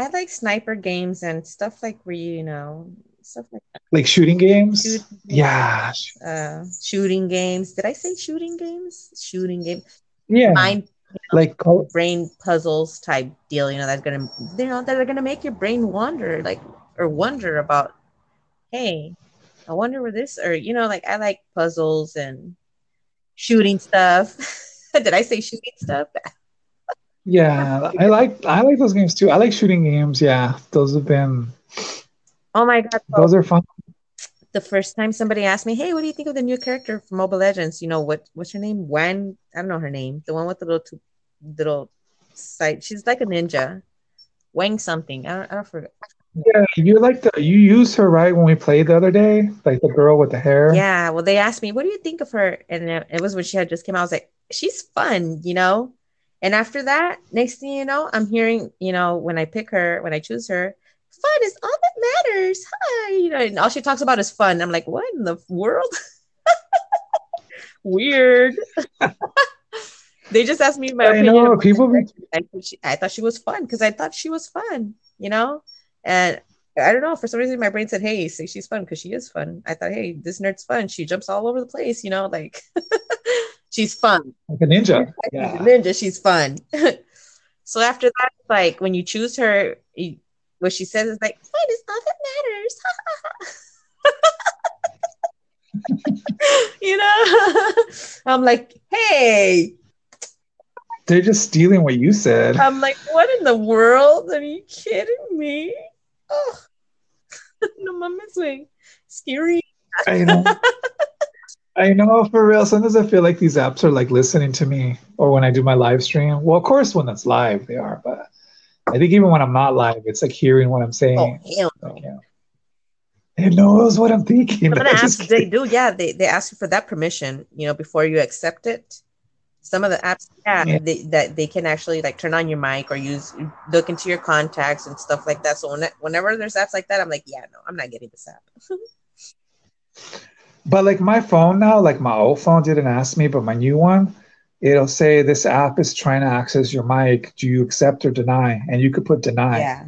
I like sniper games and stuff like where you, you know, stuff like that. like shooting games. Shoot- Yeah, uh, shooting games. Did I say shooting games? Shooting game, yeah. mind Like Call- brain puzzles type deal. You know, that's gonna, you know, that are gonna make your brain wander, like, or wonder about, hey, I wonder where this, or you know, like I like puzzles and shooting stuff. Did I say shooting stuff? Yeah, I like I like those games too. I like shooting games. Yeah, those have been Oh my god! those are fun. the first time somebody asked me, "Hey, what do you think of the new character from Mobile Legends?" You know what? What's her name? Wan? I don't know her name. The one with the little two, little site. She's like a ninja. Wang something. I don't. I don't forget. Yeah, you like the you used her right when we played the other day, like the girl with the hair. Yeah. Well, they asked me, "What do you think of her?" And it it was when she had just came out. I was like, "She's fun," you know. And after that, next thing you know, I'm hearing, you know, when I pick her, when I choose her, fun is all that matters. Hi, you know, and all she talks about is fun. I'm like, what in the world? Weird. they just asked me my I opinion. know people. Be, I, thought she, I thought she was fun because I thought she was fun, you know? And I don't know, for some reason my brain said, hey, say she's fun because she is fun. I thought, hey, this nerd's fun. She jumps all over the place, you know, like she's fun. like a ninja. A ninja, she's fun. so after that, like when you choose her, you, what she says is like, fun is all that matters. you know? I'm like, hey, They're just stealing what you said. I'm like, what in the world? Are you kidding me? Oh, no mames, güey. Scary. I know. I know for real. Sometimes I feel like these apps are like listening to me, or when I do my live stream. Well, of course, when it's live, they are. But I think even when I'm not live, it's like hearing what I'm saying. Oh, hell. Like, yeah. It knows what I'm thinking. I'm ask. They do, yeah. They they ask you for that permission, you know, before you accept it. Some of the apps, yeah, Yeah. They, that they can actually like turn on your mic or use look into your contacts and stuff like that. So when, whenever there's apps like that, I'm like, yeah, no, I'm not getting this app. But like my phone now, like my old phone didn't ask me, but my new one, it'll say this app is trying to access your mic. Do you accept or deny? And you could put deny. yeah,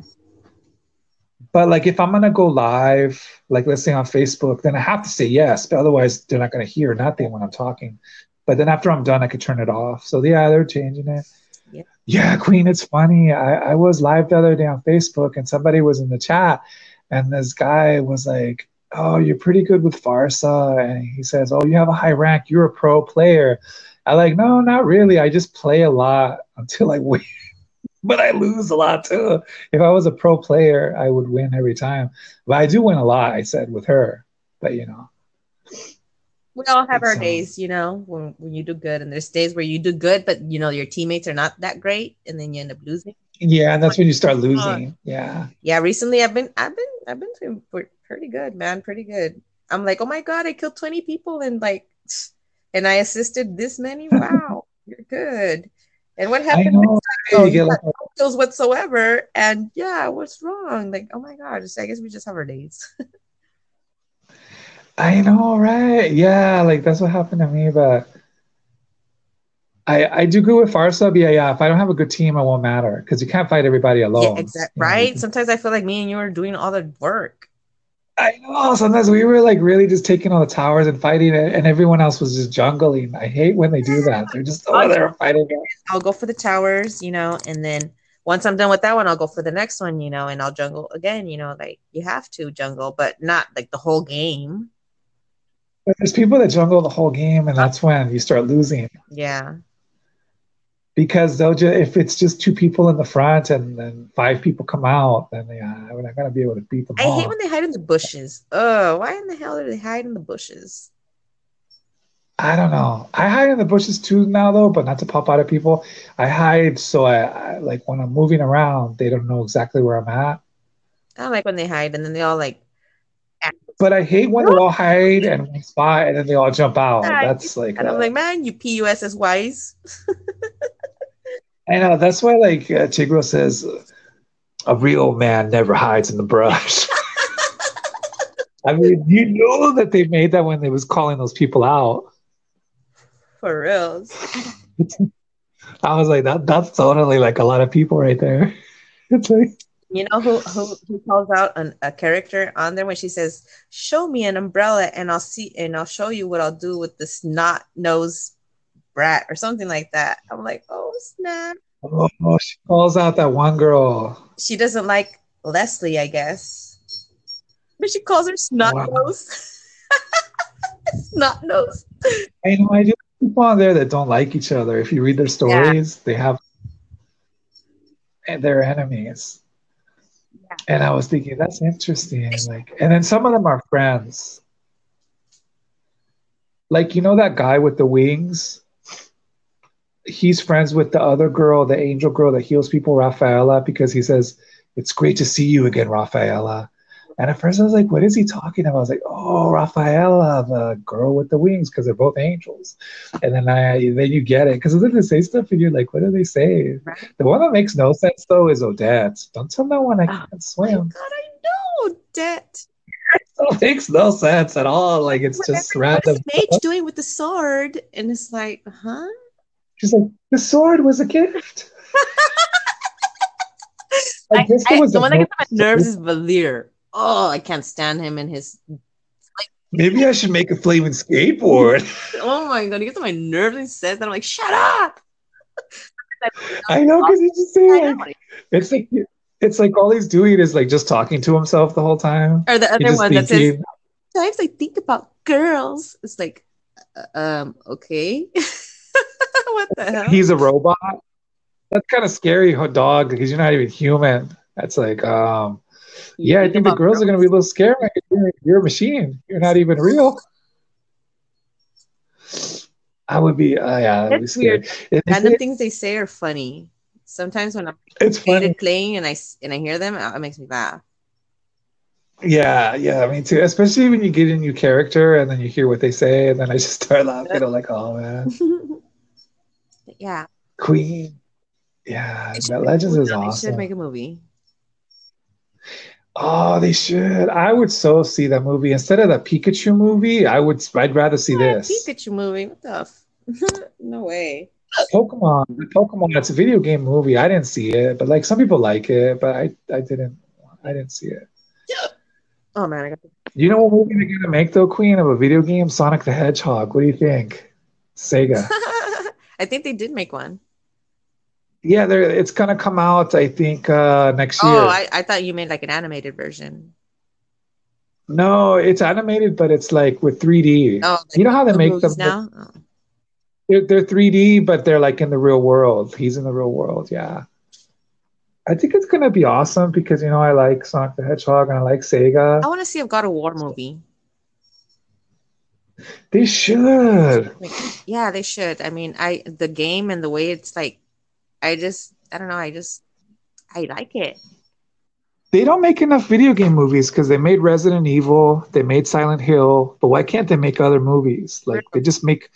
But like if I'm gonna go live, like let's say on Facebook, then I have to say yes, but otherwise they're not gonna hear nothing when I'm talking. But then after I'm done, I could turn it off. So yeah, they're changing it. Yeah. Yeah, Queen, it's funny. I, I was live the other day on Facebook and somebody was in the chat and this guy was like, Oh, you're pretty good with Pharsa. And he says, Oh, you have a high rank, you're a pro player. I like, no, not really. I just play a lot until I win. but I lose a lot too. If I was a pro player, I would win every time. But I do win a lot, I said, with her. But you know. we all have our days, you know, when when you do good, and there's days where you do good, but you know your teammates are not that great, and then you end up losing. Yeah, and that's when you start uh, losing. Yeah. Yeah, recently I've been I've been I've been pretty good, man, pretty good. I'm like, oh my god, I killed 20 people and like, and I assisted this many. Wow, you're good. And what I happened? know. next time? Oh, You like no kills whatsoever, and yeah, what's wrong? Like, oh my god, I guess we just have our days. I know, right? Yeah, like that's what happened to me, but I, I do good with Pharsa. Yeah, yeah. If I don't have a good team, it won't matter because you can't fight everybody alone. Yeah, exactly. Right. Sometimes I feel like me and you are doing all the work. I know. Sometimes we were like really just taking all the towers and fighting it, and everyone else was just jungling. I hate when they do that. They're just oh, they're fighting. I'll go for the towers, you know, and then once I'm done with that one, I'll go for the next one, you know, and I'll jungle again, you know, like you have to jungle, but not like the whole game. But there's people that jungle the whole game, and that's when you start losing. Yeah because they'll just if it's just two people in the front and then five people come out, then yeah, we're not gonna be able to beat them. I all. hate when they hide in the bushes. Oh, why in the hell do they hide in the bushes? I don't know. I hide in the bushes too now though, but not to pop out at people. I hide so I, I like when I'm moving around, they don't know exactly where I'm at. I like when they hide and then they all like. But I hate when they all hide and one spot and then they all jump out. That's like. And I'm like, man, you PUSS wise. I know that's why, like uh, Chigro says, a real man never hides in the brush. I mean, you know that they made that when they was calling those people out. For real. I was like, that that's totally like a lot of people right there. It's like you know who who, who calls out an, a character on there when she says, "Show me an umbrella and I'll see and I'll show you what I'll do with this snot nose brat or something like that. I'm like, oh snap. Oh, she calls out that one girl. She doesn't like Leslie, I guess. But she calls her snot wow. nose. snot nose. I know I do people on there that don't like each other. If you read their stories, yeah. they have their enemies. Yeah. And I was thinking that's interesting. Like, and then some of them are friends. Like you know that guy with the wings he's friends with the other girl, the angel girl that heals people, Rafaela, because he says, It's great to see you again, Rafaela. And at first I was like, What is he talking about? I was like, Oh, Rafaela, the girl with the wings, because they're both angels. And then I then you get it. Because then they say stuff and you're like, What do they say? Right. The one that makes no sense though is Odette. Don't tell no one I oh, can't swim. God, I know Odette. it makes no sense at all. Like it's just random. What's Mage doing with the sword? And it's like, huh? She's like, the sword was a gift. I, I guess I, was the one that gets on my nerves is Valir. Oh, I can't stand him and his. Like, Maybe I should make a flaming skateboard. oh my god, he gets on my nerves and says that. I'm like, shut up. I know because he's just saying like, it's like it's like all he's doing is like just talking to himself the whole time. Or the other one thinking, that says, "Sometimes I think about girls." It's like, uh, um, okay. what the hell? He's a robot. That's kind of scary, dog, because you're not even human. That's like, um, yeah, I think the girls, girls, are going to be a little scared. You're, you're a machine. You're not even real. I would be, uh, yeah, that'd be scared. Random things they say are funny. Sometimes when I'm it's funny. playing and I and I hear them, it makes me laugh. Yeah, yeah, me too. Especially when you get a new character and then you hear what they say, and then I just start laughing. I'm like, oh man. yeah. Queen. Yeah, that Legends is awesome. They should make a movie. Oh, they should. I would so see that movie instead of the Pikachu movie. I would. I'd rather see this Pikachu movie. What the? F- no way. Pokemon. Pokemon. It's a video game movie. I didn't see it, but like some people like it, but I, I didn't. I didn't see it. Oh man, I got. You know what movie they're gonna make though, Queen of a video game, Sonic the Hedgehog. What do you think? Sega. I think they did make one. Yeah, there. It's gonna come out. I think uh, next year. Oh, I, I thought you made like an animated version. No, it's animated, but it's like with 3D. Oh, like you know how they make them now? Oh. They're, they're 3D, but they're like in the real world. He's in the real world. Yeah. I think it's gonna be awesome because you know I like Sonic the Hedgehog and I like Sega. I want to see a God of War movie. They should. Yeah, they should. I mean, I the game and the way it's like, I just I don't know. I just I like it. They don't make enough video game movies because they made Resident Evil, they made Silent Hill, but why can't they make other movies? Like they just make.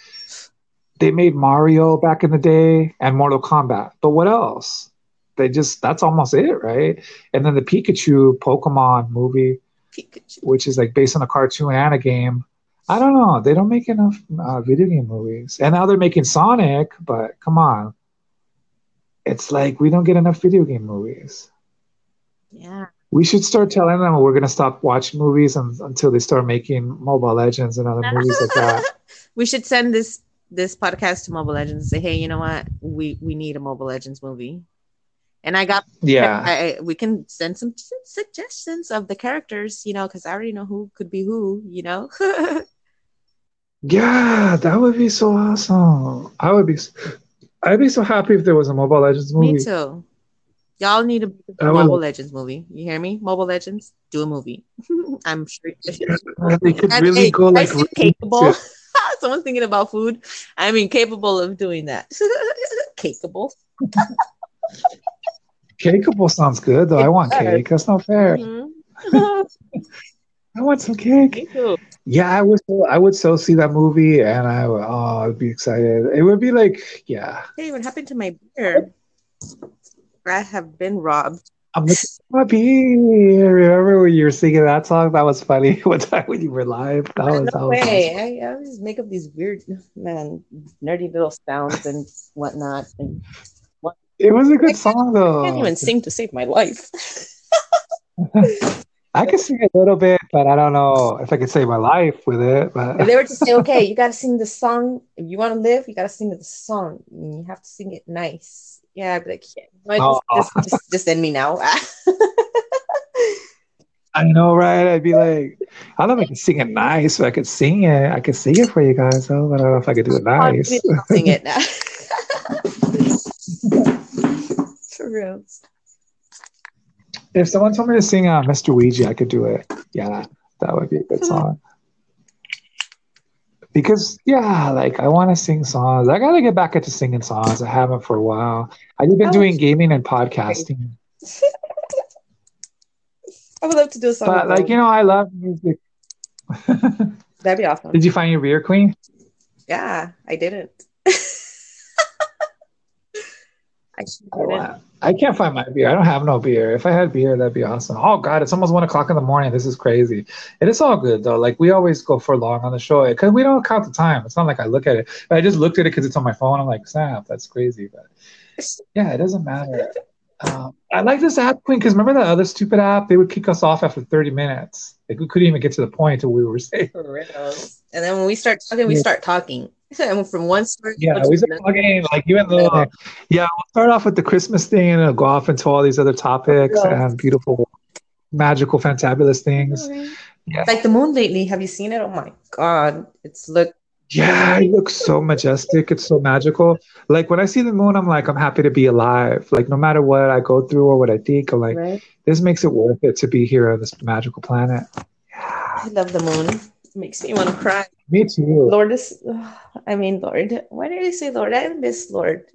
They made Mario back in the day and Mortal Kombat, but what else? They just that's almost it, right? And then the Pikachu Pokemon movie, Pikachu. which is like based on a cartoon and a game I don't know. They don't make enough uh, video game movies, and now they're making Sonic. But come on, it's like we don't get enough video game movies. Yeah. We should start telling them we're gonna stop watching movies un- until they start making Mobile Legends and other movies like that. we should send this this podcast to Mobile Legends and say, hey, you know what? We we need a Mobile Legends movie. And I got Yeah, I, I, we can send some suggestions of the characters, you know, because I already know who could be who, you know. yeah, that would be so awesome. I would be, I'd be so happy if there was a Mobile Legends movie. Me too. Y'all need a I would- Mobile Legends movie. You hear me? Mobile Legends, do a movie. I'm sure. Yeah, they could really hey, go like capable. Someone's thinking about food. I mean, capable of doing that. capable. Cakeable sounds good though. I want does. cake. That's not fair. Mhm. I want some cake. Yeah, I would. So, I would so see that movie, and I would. Oh, I'd be excited. It would be like, yeah. Hey, what happened to my beer? I have been robbed. I'm looking for my beer. Remember when you were singing that song? That was funny. One time when you were live, that was that No was way. I, I always make up these weird, man, nerdy little sounds and whatnot. And It was a good song I though. can't even sing to save my life. I could sing a little bit, but I don't know if I could save my life with it. But If they were to say, okay, you got to sing the song. If you want to live, you got to sing the song. And you have to sing it nice. Yeah, I'd be like, yeah, Oh. just, just, oh. just, just end me now. I know, right? I'd be like, I don't know if I can sing it nice, but I could sing it. I could sing it for you guys, though. But I don't know if I could do it nice. Sing it now. For real. If someone told me to sing uh, Mr. Ouija, I could do it. Yeah, that would be a good song. Because yeah, like I want to sing songs. I gotta get back into singing songs. I haven't for a while. I've been Oh. doing gaming and podcasting, I would love to do a song. but like you know, I love music. that'd be awesome. Did you find your beer, Queen? Yeah, I didn't. I should I, didn't. I can't find my beer. I don't have no beer. If I had beer, that'd be awesome. Oh God, it's almost one o'clock in the morning. This is crazy. It is all good though. Like we always go for long on the show because we don't count the time. It's not like I look at it. I just looked at it because it's on my phone. I'm like, snap, that's crazy. But yeah, it doesn't matter. Um, I like this app, Queen, because remember that other stupid app? They would kick us off after 30 minutes. Like we couldn't even get to the point we were saying. And then when we start talking, we Yeah. start talking. And from one story Yeah, we start talking like even though yeah, we'll start off with the Christmas thing and it'll go off into all these other topics Yeah. and beautiful, magical, fantabulous things. Yeah. Like the moon lately. Have you seen it? Oh my god. It's look Yeah, it looks so majestic. It's so magical. Like when I see the moon, I'm like, I'm happy to be alive. Like no matter what I go through or what I think, I'm like, right. this makes it worth it to be here on this magical planet. I love the moon. Makes me want to cry. Me too. Lorde is I mean Lorde. Why did I say Lorde? I miss Lorde.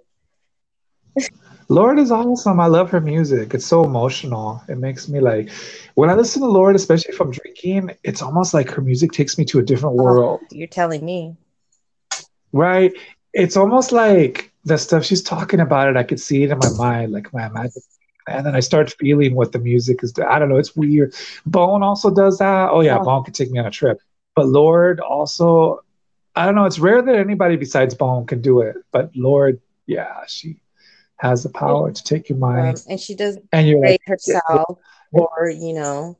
Lorde is awesome. I love her music. It's so emotional. It makes me like, when I listen to Lorde, especially if I'm drinking, it's almost like her music takes me to a different oh, world, You're telling me. right? It's almost like the stuff she's talking about it. I could see it in my mind, like my imagination. And then I start feeling what the music is. I don't know. It's weird. Bone also does that. Oh yeah, Oh. Bone can take me on a trip. But Lorde also, I don't know. It's rare that anybody besides Bone can do it. But Lorde, yeah, she has the power to take your Um, mind. and she doesn't And you're like, herself or you know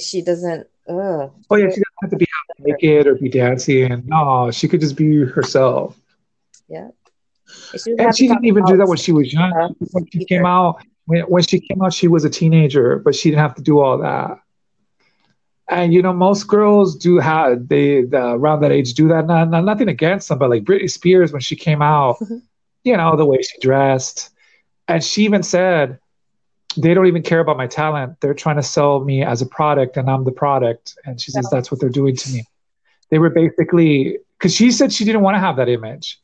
she doesn't ugh. oh yeah, she doesn't have to be naked or be dancing. No, she could just be herself. Yeah. She And she didn't even do that when she was young. When she came out, when, when she came out, she was a teenager, but she didn't have to do all that. And you know, most girls do have they the, around that age do that. Not, not nothing against them, but like Britney Spears when she came out, Mhm. you know, the way she dressed, and she even said, "They don't even care about my talent. They're trying to sell me as a product, and I'm the product." And she says Yeah. that's what they're doing to me. They were basically because she said she didn't want to have that image,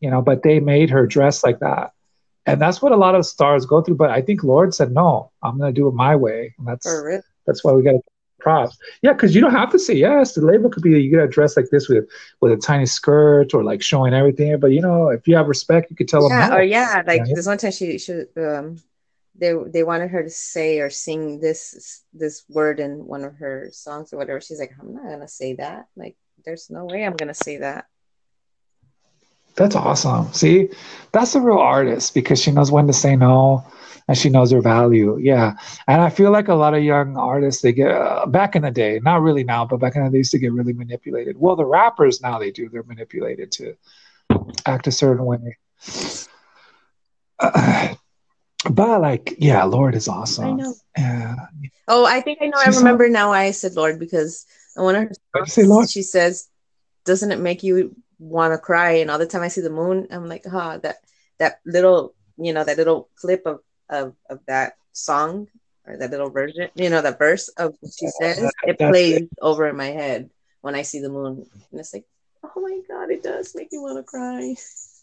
you know, but they made her dress like that. And that's what a lot of stars go through. But I think Lorde said, no, I'm going to do it my way. And that's that's why we got to props. Yeah, because you don't have to say yes. The label could be you got to dress like this with with a tiny skirt or like showing everything. But you know, if you have respect, you could tell Yeah, them no. or yeah, like Yeah. this one time she should um they they wanted her to say or sing this this word in one of her songs or whatever. She's like, I'm not gonna say that. Like there's no way I'm gonna say that. That's awesome. See, that's a real artist because she knows when to say no and she knows her value. Yeah. And I feel like a lot of young artists, they get uh, back in the day, not really now, but back in the day, they used to get really manipulated. Well, the rappers now they do, they're manipulated to act a certain way. Uh, but like, yeah, Lorde is awesome. I know. Yeah. Oh, I think I know. She's I remember now why I said Lorde because I want her. Say Lorde? She says, "Doesn't it make you want to cry?" And all the time I see the moon, I'm like, "Huh." That that little, you know, that little clip of of of that song or that little version, you know, that verse of what she says, it plays it. over in my head when I see the moon, and it's like, oh my god, it does make me want to cry.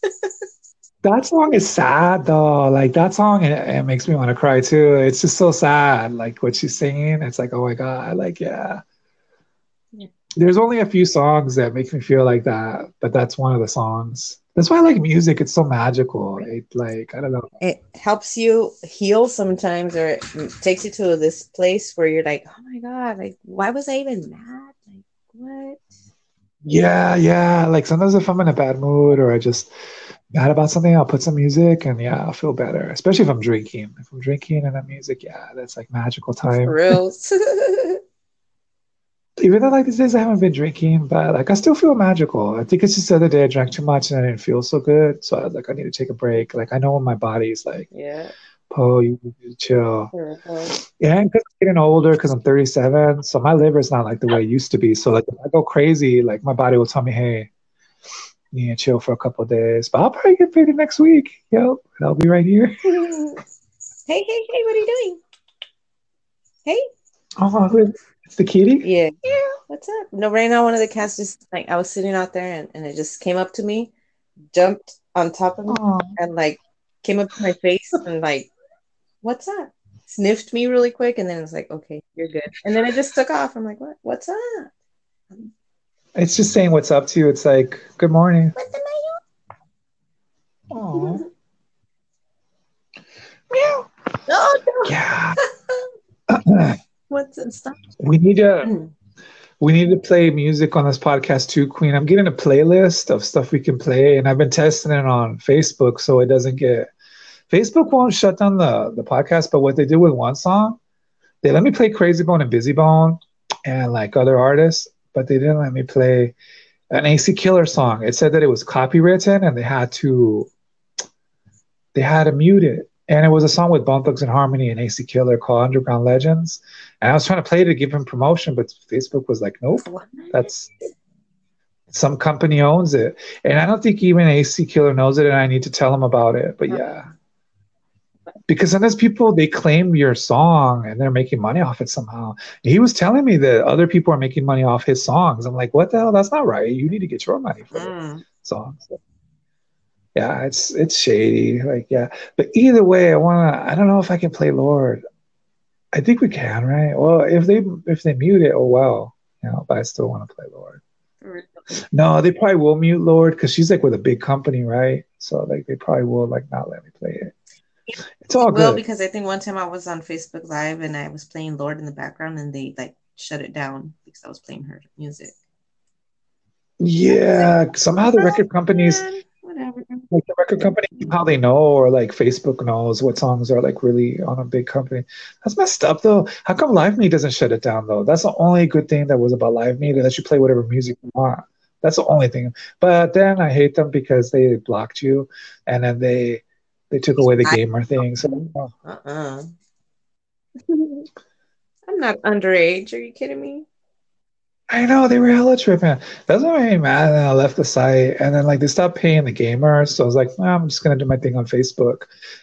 that song is sad though. Like that song, it, it makes me want to cry too. It's just so sad. Like what she's singing, it's like, oh my god, like yeah. yeah. There's only a few songs that make me feel like that, but that's one of the songs. That's why I like music. It's so magical. It like I don't know. It helps you heal sometimes, or it takes you to this place where you're like, oh my god, like why was I even mad? Like what? Yeah, yeah. Like sometimes if I'm in a bad mood or I just mad about something, I'll put some music and yeah, I'll feel better. Especially if I'm drinking. If I'm drinking and that music, yeah, that's like magical time. real. Even though like these days I haven't been drinking, but like I still feel magical. I think it's just the other day I drank too much and I didn't feel so good. So I was like, I need to take a break. Like I know when my body's like, yeah. Oh, you need to chill. Mm-hmm. Yeah, because I'm getting older, because I'm 37, so my liver's not like the way it used to be. So like if I go crazy, like my body will tell me, hey, me and chill for a couple days. But I'll probably get faded next week. Yep, I'll be right here. hey, hey, hey! What are you doing? Hey. Oh, it's the kitty. Yeah. Yeah. What's up? No, right now one of the cats just like I was sitting out there and, and it just came up to me, jumped on top of me, Aww. and like came up to my face and like, what's up? Sniffed me really quick, and then it's like, okay, you're good. And then it just took off. I'm like, what? What's up? It's just saying what's up to you. It's like, good morning. Oh. Meow. No, no. Yeah. what's it? Stop. We need to. Hmm. We need to play music on this podcast too, Queen. I'm getting a playlist of stuff we can play, and I've been testing it on Facebook so it doesn't get. Facebook won't shut down the the podcast, but what they did with one song, they let me play Krayzie Bone and Bizzy Bone and like other artists, but they didn't let me play an AC Killer song. It said that it was copywritten and they had to they had to mute it. And it was a song with Bone Thugs-n-Harmony and AC Killer called Underground Legends. And I was trying to play to give him promotion, but Facebook was like, nope, that's some company owns it. And I don't think even AC Killer knows it, and I need to tell him about it. But yeah because sometimes people they claim your song and they're making money off it somehow. He was telling me that other people are making money off his songs. I'm like, what the hell? That's not right. You need to get your money for mm. songs. Yeah, it's it's shady. Like, yeah. But either way, I wanna I don't know if I can play Lorde. I think we can, right? Well, if they if they mute it, oh well. You know, but I still want to play Lorde. No, they probably will mute Lorde because she's like with a big company, right? So like they probably will like not let me play it. It's all well, good. because I think one time I was on Facebook Live and I was playing Lorde in the background and they like shut it down because I was playing her music. Yeah, somehow the record companies, whatever, like the record company, how they know, or like Facebook knows what songs are like really on a big company. That's messed up though. How come Live Me doesn't shut it down though? That's the only good thing that was about Live Me. They let you play whatever music you want. That's the only thing. But then I hate them because they blocked you, and then they they took away the gamer thing. So, oh. uh-uh. I'm not underage. Are you kidding me? I know they were hella tripping. That's what made me mad. And I left the site, and then like they stopped paying the gamers. So I was like, well, I'm just gonna do my thing on Facebook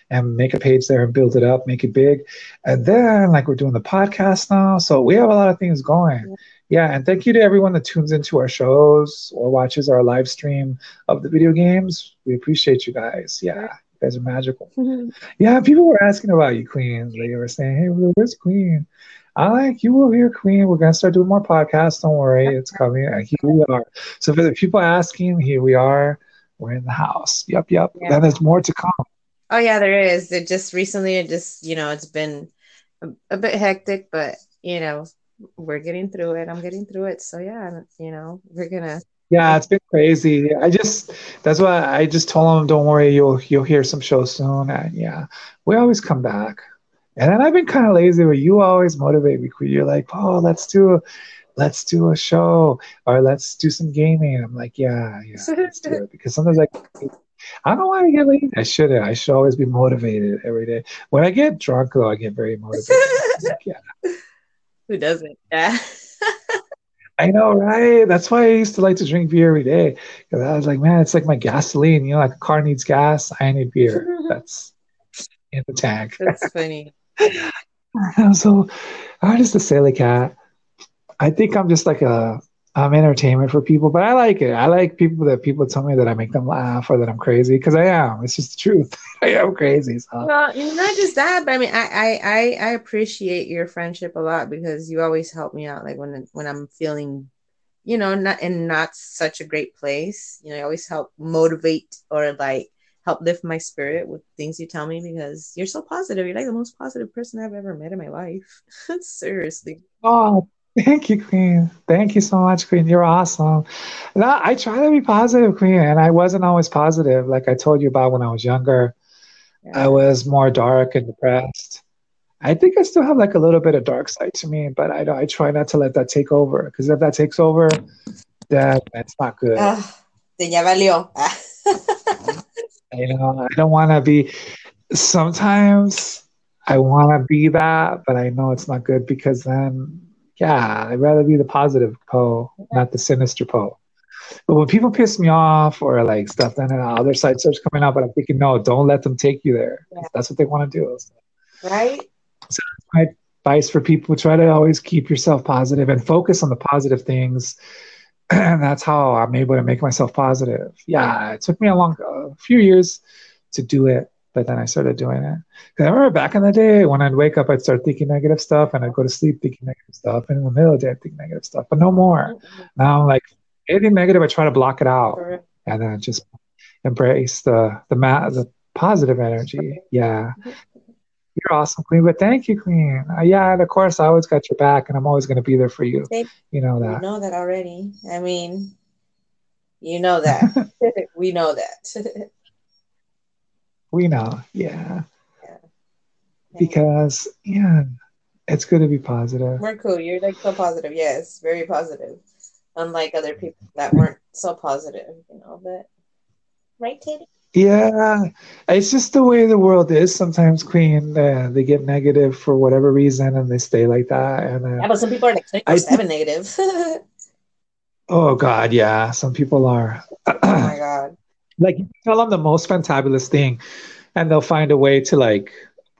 and make a page there and build it up, make it big. And then like we're doing the podcast now, so we have a lot of things going. Yeah, and thank you to everyone that tunes into our shows or watches our live stream of the video games. We appreciate you guys. Yeah you guys are magical. Yeah, people were asking about you, Queen. They were saying, "Hey, where's Queen?" I like you will hear Queen. We're gonna start doing more podcasts. Don't worry, it's coming. And here we are. So for the people asking, here we are. We're in the house. Yep, yep. Yeah. Then there's more to come. Oh yeah, there is. It just recently, it just you know, it's been a, a bit hectic, but you know, we're getting through it. I'm getting through it. So yeah, you know, we're gonna. Yeah, it's been crazy. I just that's why I just told him, don't worry, you'll you'll hear some shows soon. And yeah, we always come back. And then I've been kind of lazy, but you always motivate me. You're like, oh, let's do, a, let's do a show, or let's do some gaming. I'm like, yeah, yeah, let's do it. Because sometimes I, I don't want to get lazy. I should I should always be motivated every day. When I get drunk, though, I get very motivated. like, yeah. Who doesn't? Yeah. I know, right? That's why I used to like to drink beer every day. Because I was like, man, it's like my gasoline. You know, like a car needs gas, I need beer. That's in the tank. That's funny. so I'm just a silly cat. I think I'm just like a I'm entertainment for people, but I like it. I like people that people tell me that I make them laugh or that I'm crazy because I am. It's just the truth. I am crazy. So. Well, not just that, but I mean, I, I I appreciate your friendship a lot because you always help me out. Like when when I'm feeling, you know, not in not such a great place. You know, I always help motivate or like help lift my spirit with things you tell me because you're so positive. You're like the most positive person I've ever met in my life. Seriously. Oh, thank you, Queen. Thank you so much, Queen. You're awesome. No, I try to be positive, Queen, and I wasn't always positive. Like I told you about when I was younger, yeah. I was more dark and depressed. I think I still have like a little bit of dark side to me, but I I try not to let that take over because if that takes over, then it's not good. Uh, then ya valió. You know, I don't want to be. Sometimes I want to be that, but I know it's not good because then, yeah, I'd rather be the positive Poe, not the sinister Poe. But when people piss me off or like stuff, then the other side starts coming out. But I'm thinking, no, don't let them take you there. Yeah. That's what they want to do. Right. So my advice for people: try to always keep yourself positive and focus on the positive things and that's how I'm able to make myself positive. Yeah, it took me a long, a few years to do it, but then I started doing it. Because I remember back in the day when I'd wake up, I'd start thinking negative stuff, and I'd go to sleep thinking negative stuff, and in the middle of the day, I'd think negative stuff, but no more. Mm-hmm. Now I'm like anything negative, I try to block it out, and then just embrace the the ma- the positive energy. Yeah. Mm-hmm. You're awesome, Queen. But thank you, Queen. Uh, yeah, and of course, I always got your back, and I'm always going to be there for you. you know that. You know that already. I mean, you know that. we know that. we know, yeah. yeah. Because yeah, it's good to be positive. We're cool. You're like so positive. Yes, very positive. Unlike other people that weren't so positive, you know. But right, Katie? Yeah, it's just the way the world is. Sometimes, Queen, uh, they get negative for whatever reason, and they stay like that. And uh, yeah, but some people are like twenty seven negative. oh God, yeah, some people are. oh my God! Like you tell them the most fantabulous thing, and they'll find a way to like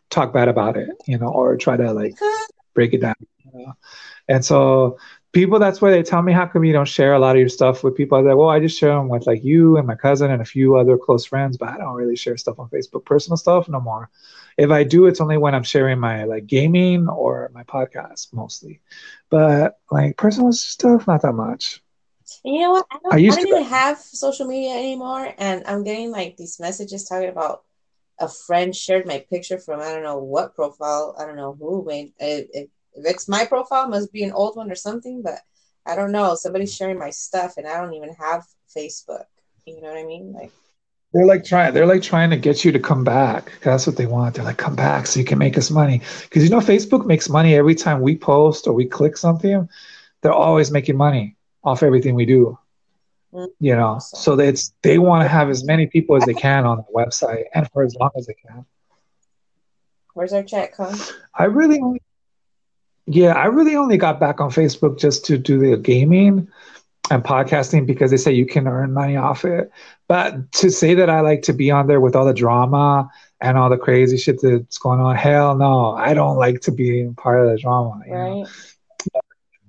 talk bad about it, you know, or try to like break it down. You know? And so people that's why they tell me how come you don't share a lot of your stuff with people? I like well i just share them with like you and my cousin and a few other close friends but i don't really share stuff on facebook personal stuff no more. If i do it's only when i'm sharing my like gaming or my podcast mostly. But like personal stuff not that much. You know what? I don't, I used I don't to, even have social media anymore and i'm getting like these messages talking about a friend shared my picture from i don't know what profile i don't know who made it, it if it's my profile, must be an old one or something, but I don't know. Somebody's sharing my stuff and I don't even have Facebook. You know what I mean? Like they're like trying they're like trying to get you to come back. That's what they want. They're like, come back so you can make us money. Because you know Facebook makes money every time we post or we click something. They're always making money off everything we do. Mm-hmm. You know, so it's they want to have as many people as they can on the website and for as long as they can. Where's our check, huh? I really only yeah, I really only got back on Facebook just to do the gaming and podcasting because they say you can earn money off it. But to say that I like to be on there with all the drama and all the crazy shit that's going on, hell no, I don't like to be part of the drama. right. Know?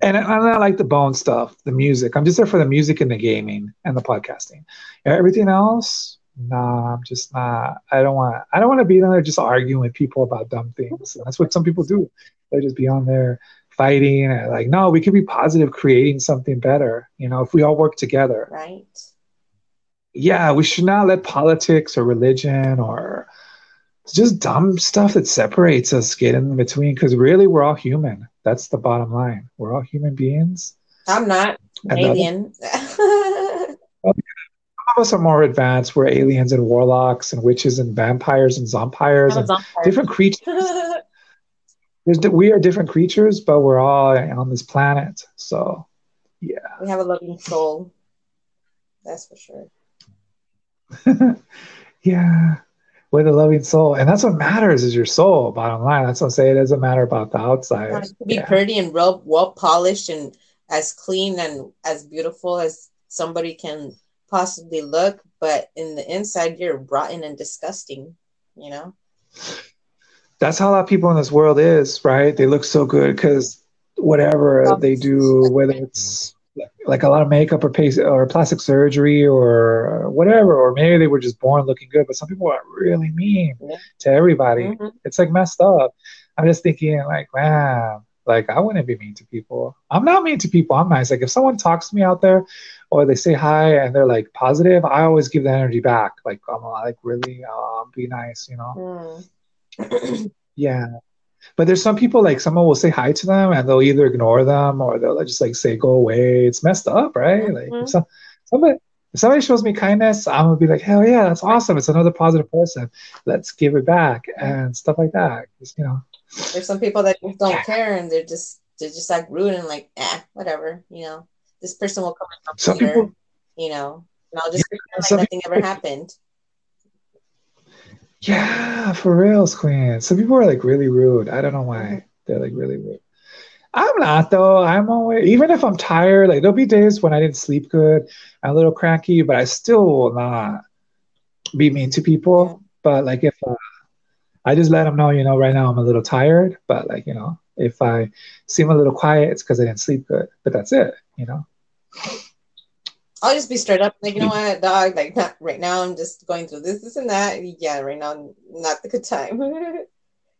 And I like the bone stuff, the music. I'm just there for the music and the gaming and the podcasting. Everything else, nah, I'm just not. I don't want. I don't want to be there just arguing with people about dumb things. That's what some people do. They just be on there fighting and like, no, we could be positive, creating something better. You know, if we all work together. Right. Yeah, we should not let politics or religion or just dumb stuff that separates us get in between because really we're all human. That's the bottom line. We're all human beings. I'm not And alien. some of us are more advanced. We're aliens and warlocks and witches and vampires and zompires and different creatures. There's, we are different creatures, but we're all on this planet. So, yeah. we have a loving soul. That's for sure. yeah. With a loving soul. And that's what matters is your soul, bottom line. That's what I'm saying. It doesn't matter about the outside. It to be Yeah. pretty and well well polished and as clean and as beautiful as somebody can possibly look, but in the inside you're rotten and disgusting, you know? That's how a lot of people in this world is, right? They look so good because whatever they do, whether it's like a lot of makeup or pace or plastic surgery or whatever, or maybe they were just born looking good, but some people are really mean Yeah. to everybody. Mhm. It's like messed up. I'm just thinking, like, man, like I wouldn't be mean to people. I'm not mean to people. I'm nice. Like if someone talks to me out there, or they say hi and they're like positive, I always give the energy back. Like I'm like really, uh, be nice, you know. Mm. Yeah. But there's some people like someone will say hi to them and they'll either ignore them or they'll just like say go away. It's messed up, right? Like Mhm. if, some, somebody if somebody shows me kindness, I'm gonna be like, hell yeah, that's awesome. It's another positive person. Let's give it back and stuff like that. Just, you know. There's some people that just don't care and they're just they're just like rude and like, eh, whatever, you know. This person will come in Some later, people you know, and I'll just Yeah, pretend like nothing people- ever happened. Yeah, for reals, Queen. Some people are like really rude. I don't know why. Mhm. They're like really rude. I'm not though. I'm always even if I'm tired, like there'll be days when I didn't sleep good, I'm a little cranky, but I still will not be mean to people. But like if uh, I just let them know, you know, right now I'm a little tired, but like, you know, if I seem a little quiet, it's because I didn't sleep good. But that's it, you know. I'll just be straight up, like, you know what, dog, like not right now I'm just going through this, this and that. Yeah, right now not the good time.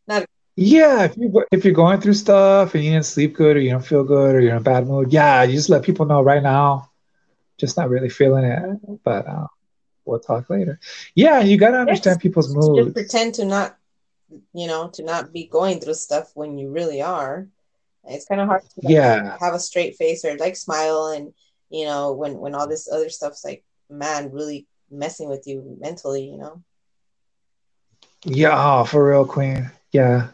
Not. Yeah, if you if you're going through stuff and you didn't sleep good or you don't feel good or you're in a bad mood, yeah, you just let people know right now. Just not really feeling it, but uh, we'll talk later. Yeah, you gotta understand people's just pretend to not you know, to not be going through stuff when you really are. It's kind of hard to like, Yeah, have a straight face or like smile and you know when when all this other stuff's like man really messing with you mentally you know yeah, oh, for real, Queen. Yeah,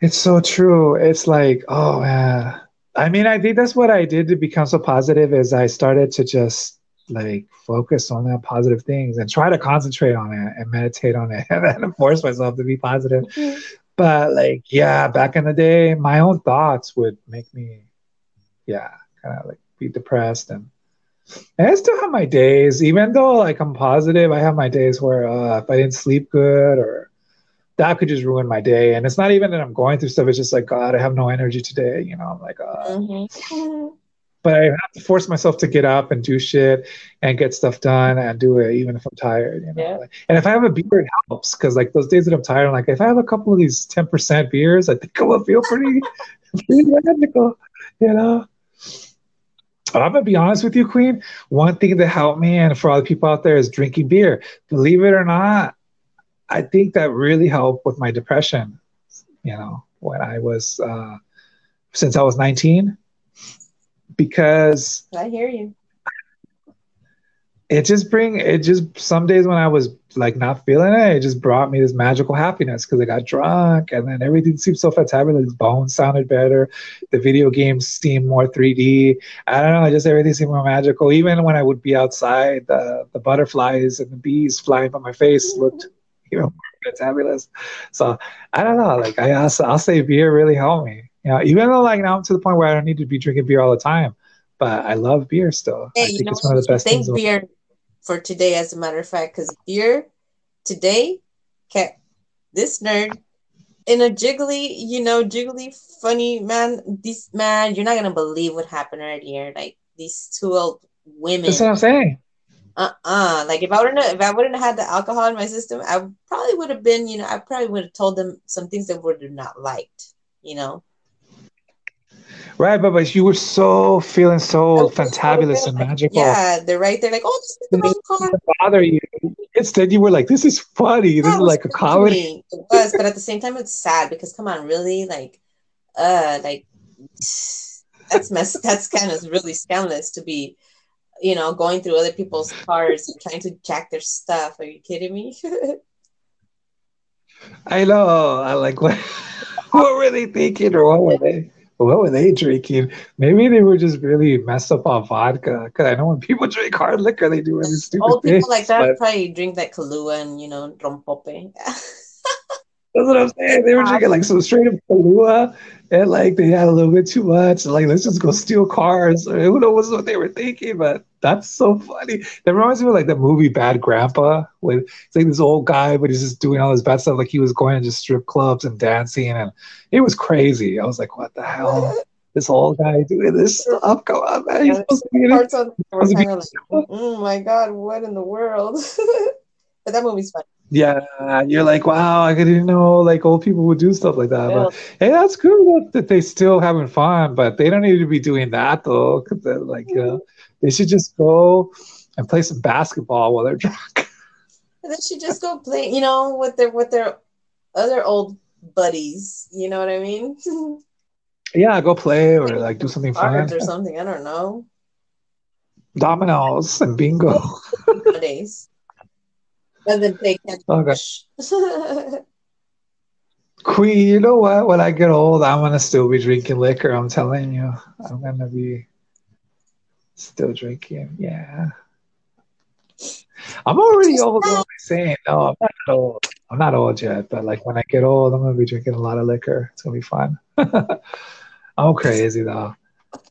it's so true. It's like, oh man. I mean, I think that's what I did to become so positive is I started to just like focus on the positive things and try to concentrate on it and meditate on it and then force myself to be positive. Mm-hmm. But like, yeah, back in the day, my own thoughts would make me, yeah, kind of like be depressed and. I still have my days, even though like I'm positive. I have my days where uh, if I didn't sleep good, or that could just ruin my day. And it's not even that I'm going through stuff. It's just like God, I have no energy today. You know, I'm like, uh, Mhm. but I have to force myself to get up and do shit and get stuff done and do it even if I'm tired, you know. Yeah. And if I have a beer, it helps because like those days that I'm tired, I'm like, if I have a couple of these 10% beers, I think I will feel pretty, pretty magical, you know. But I'm gonna be honest with you, Queen. One thing that helped me and for all the people out there is drinking beer. Believe it or not, I think that really helped with my depression. You know, when I was uh, since I was 19, because i hear you it just bring it just some days when I was like not feeling it, it just brought me this magical happiness because I got drunk and then everything seemed so fantabulous. Bones sounded better, the video games seemed more 3D. I don't know, I just everything seemed more magical. Even when I would be outside, the the butterflies and the bees flying by my face mm-hmm. looked you know more fantabulous. So I don't know, like I also I'll say beer really helped me. You know, even though like now I'm to the point where I don't need to be drinking beer all the time, but I love beer still. I hey you think know it's one of the best thank things. beer for today as a matter of fact because beer today kept this nerd in a jiggly you know jiggly funny man this man you're not gonna believe what happened right here like these two old women That's what I'm saying. uh-uh like if i wouldn't have, if i wouldn't have had the alcohol in my system i probably would have been you know i probably would have told them some things that would have not liked you know Right, but but you were so feeling so fantabulous so and magical. yeah they're right there like oh this is the car bother you. Instead, you were like, "This is funny. This Yeah, is like a comedy." It was, but at the same time, it's sad because come on, really, like, uh, like that's mess. That's kind of really scandalous to be, you know, going through other people's cars and trying to jack their stuff. Are you kidding me? I know. I like what. what were they thinking, or what were they? What were they drinking? Maybe they were just really messed up on vodka. Because I know when people drink hard liquor, they do really stupid Old things. people like that but- probably drink that Kahlua and you know rompope. That's what I'm saying. They were drinking like some straight up Kahlua, and like they had a little bit too much. Like let's just go steal cars. Or who knows what they were thinking? But that's so funny. That reminds me of like the movie Bad Grandpa, with it's like this old guy, but he's just doing all this bad stuff. Like he was going to just strip clubs and dancing, and it was crazy. I was like, what the hell? This old guy doing this stuff? Come on, man. Yeah, supposed to be in it. On Supposed to be- like, oh my god, what in the world? but that movie's fun. Yeah, you're like, wow, I didn't know like old people would do stuff like that. But hey, that's cool that, they still having fun, but they don't need to be doing that though. Like, you know, mm-hmm. they should just go and play some basketball while they're drunk. they should just go play, you know, with their with their other old buddies. You know what I mean? Yeah, go play or like do something fun. Or something. I don't know. Dominoes and bingo. Nowadays. And then play Candy Okay. Queen, you know what? When I get old, I'm gonna still be drinking liquor. I'm telling you, I'm gonna be still drinking. Yeah, I'm already old. What am I saying? No, I'm not old. I'm not old yet, but like when I get old, I'm gonna be drinking a lot of liquor. It's gonna be fun. I'm crazy though.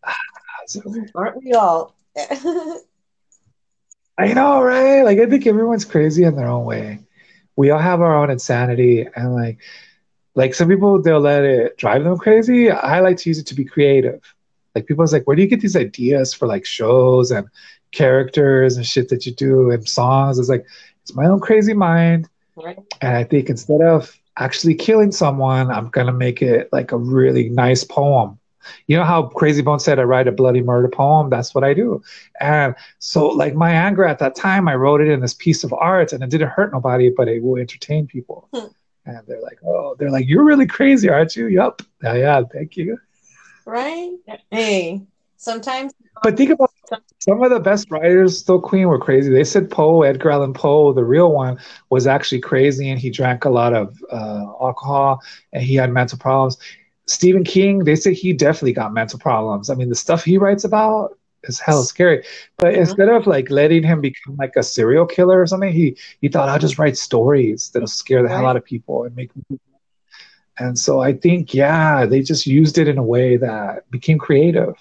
Aren't we all? I know, right? Like I think everyone's crazy in their own way. We all have our own insanity, and like, like some people they'll let it drive them crazy. I like to use it to be creative. Like people's like, where do you get these ideas for like shows and characters and shit that you do and songs? It's like it's my own crazy mind, right? and I think instead of actually killing someone, I'm gonna make it like a really nice poem. You know how Krayzie Bone said I write a bloody murder poem? That's what I do. And so, like, my anger at that time, I wrote it in this piece of art and it didn't hurt nobody, but it will entertain people. Hmm. And they're like, oh, they're like, you're really crazy, aren't you? Yup. Yeah, yeah, thank you. Right? Hey, sometimes But think about some of the best writers, still Queen, were crazy. They said Poe, Edgar Allan Poe, the real one, was actually crazy and he drank a lot of uh, alcohol and he had mental problems. Stephen King, they say he definitely got mental problems. I mean, the stuff he writes about is hell scary. But instead of like letting him become like a serial killer or something, he he thought I'll just write stories that'll scare the hell out of people and make. And so I think, yeah, they just used it in a way that became creative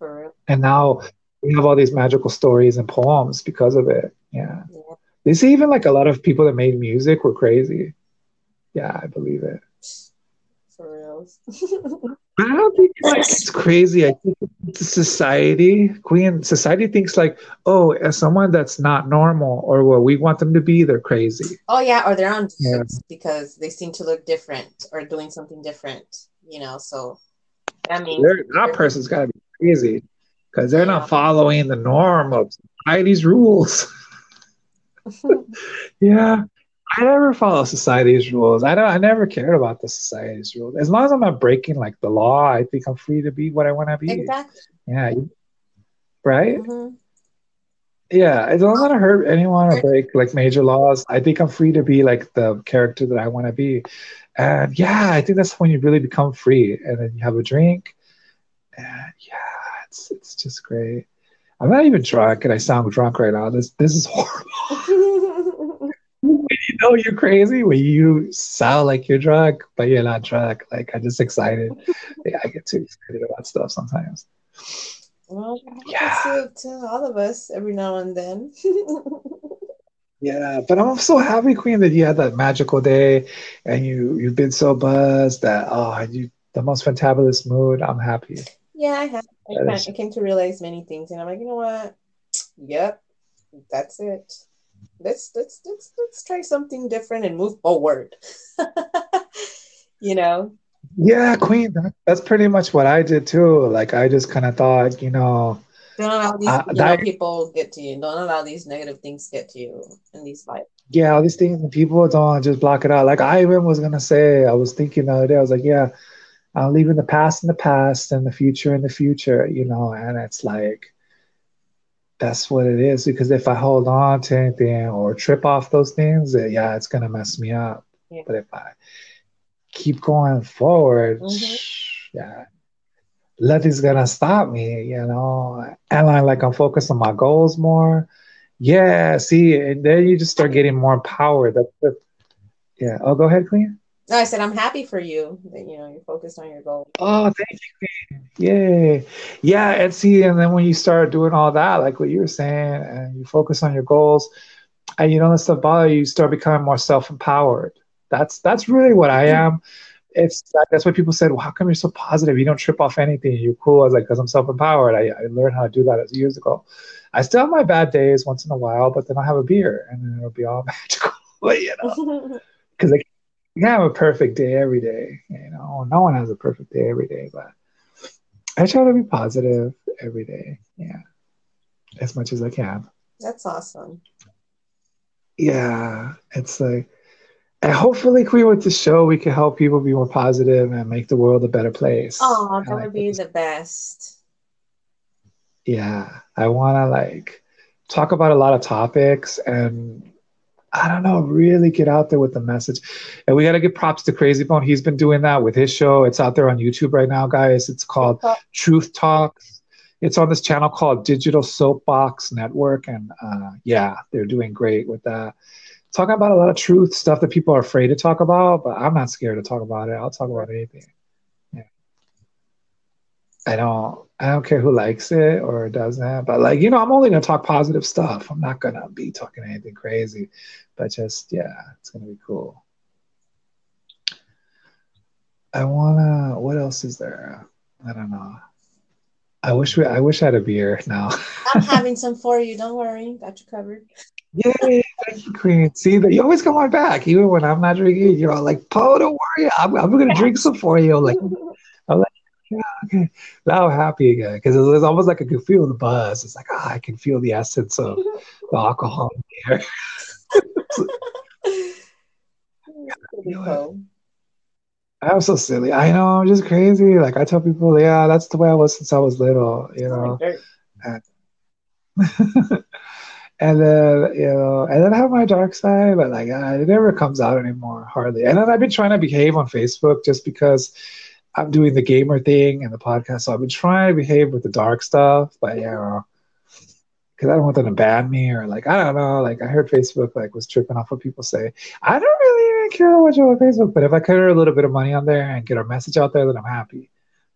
real. and now we have all these magical stories and poems because of it. Yeah. Yeah. They say even like a lot of people that made music were crazy. Yeah, I believe it. But I don't think like it's crazy. I think society. Queen society thinks like, oh, as someone that's not normal or what we want them to be, they're crazy. oh yeah, or they're on Yeah. because they seem to look different or doing something different, you know. So that means They're, that person's got to be crazy because they're Yeah. not following the norm of society's rules. Yeah, I never follow society's rules. I don't. I never cared about the society's rules. As long as I'm not breaking like the law, I think I'm free to be what I want to be. exactly. Yeah, right. Mhm. Yeah, as long as I don't want to hurt anyone or break like major laws, I think I'm free to be like the character that I want to be. And yeah, I think that's when you really become free. And then you have a drink, and yeah, it's it's just great. I'm not even drunk, and I sound drunk right now. This this is horrible. know you're crazy, when you sound like you're drunk, but you're not drunk. Like I'm just excited. yeah, I get too excited about stuff sometimes. well, Yeah. to, to all of us every now and then. Yeah, but I'm so happy, Queen, that you had that magical day, and you you've been so buzzed that oh, you the most fantabulous mood. I'm happy. yeah, I have. I, is- I came to realize many things, and I'm like, you know what? Yep, that's it. Let's let's let's let's try something different and move forward. you know, Yeah, Queen. That, that's pretty much what I did too. Like I just kind of thought, you know, don't allow these Uh, know, that- people get to you. Don't allow these negative things get to you in these life. yeah, all these things, and people don't just block it out. Like I even was gonna say, I was thinking the other day, I was like, yeah, I'm leaving the past in the past and the future in the future, you know, and it's like that's what it is. Because if I hold on to anything or trip off those things, yeah, it's gonna mess me up. Yeah. But if I keep going forward, mm-hmm. yeah, nothing's gonna stop me, you know. And I like I'm focused on my goals more. Yeah, see, and then you just start getting more power. That, yeah. Oh, go ahead, Queen. No, I said I'm happy for you that you know you're focused on your goals. Oh, thank you. Yeah, yeah, and see, and then when you start doing all that, like what you were saying, and you focus on your goals, and you don't let stuff bother you, you start becoming more self-empowered. That's that's really what I am. It's that's why people said, "Well, how come you're so positive? You don't trip off anything. You're cool." I was like, "Cause I'm self-empowered. I, I learned how to do that years ago. I still have my bad days once in a while, but then I have a beer, and then it'll be all magical. you know, because I you have a perfect day every day. You know, no one has a perfect day every day, but I try to be positive every day. Yeah, as much as I can. That's awesome. Yeah, it's like, and hopefully, we with the show, we can help people be more positive and make the world a better place. Oh, that would be the best. Yeah, I want to like talk about a lot of topics and I don't know, really get out there with the message. And we got to give props to Krayzie Bone. He's been doing that with his show. It's out there on YouTube right now, guys. It's called Truth Talks. It's on this channel called Digital Soapbox Network. And uh, yeah, they're doing great with that. Talking about a lot of truth stuff that people are afraid to talk about, but I'm not scared to talk about it. I'll talk about anything. I don't I don't care who likes it or doesn't, but like, you know, I'm only gonna talk positive stuff. I'm not gonna be talking anything crazy, but just yeah, it's gonna be cool. I wanna what else is there? I don't know. I wish we I wish I had a beer now. I'm having some for you, don't worry, got you covered. Yay, thank you, Queen. See that you always come on back, even when I'm not drinking. You're all like, "Poe, don't worry, I'm, I'm gonna drink some for you." I'm like, yeah, okay. Now I'm happy again because it was almost like I could feel the buzz. It's like, ah, oh, I can feel the essence of the alcohol in here. I'm so silly. I know. I'm just crazy. Like I tell people, yeah, that's the way I was since I was little. You know. And, and then you know, and then I have my dark side, but like uh, it never comes out anymore, hardly. And then I've been trying to behave on Facebook just because I'm doing the gamer thing and the podcast, so I've been trying to behave with the dark stuff, but yeah, because I don't want them to ban me or like I don't know. Like I heard Facebook like was tripping off what people say. I don't really even care much about Facebook, but if I could earn a little bit of money on there and get our message out there, then I'm happy.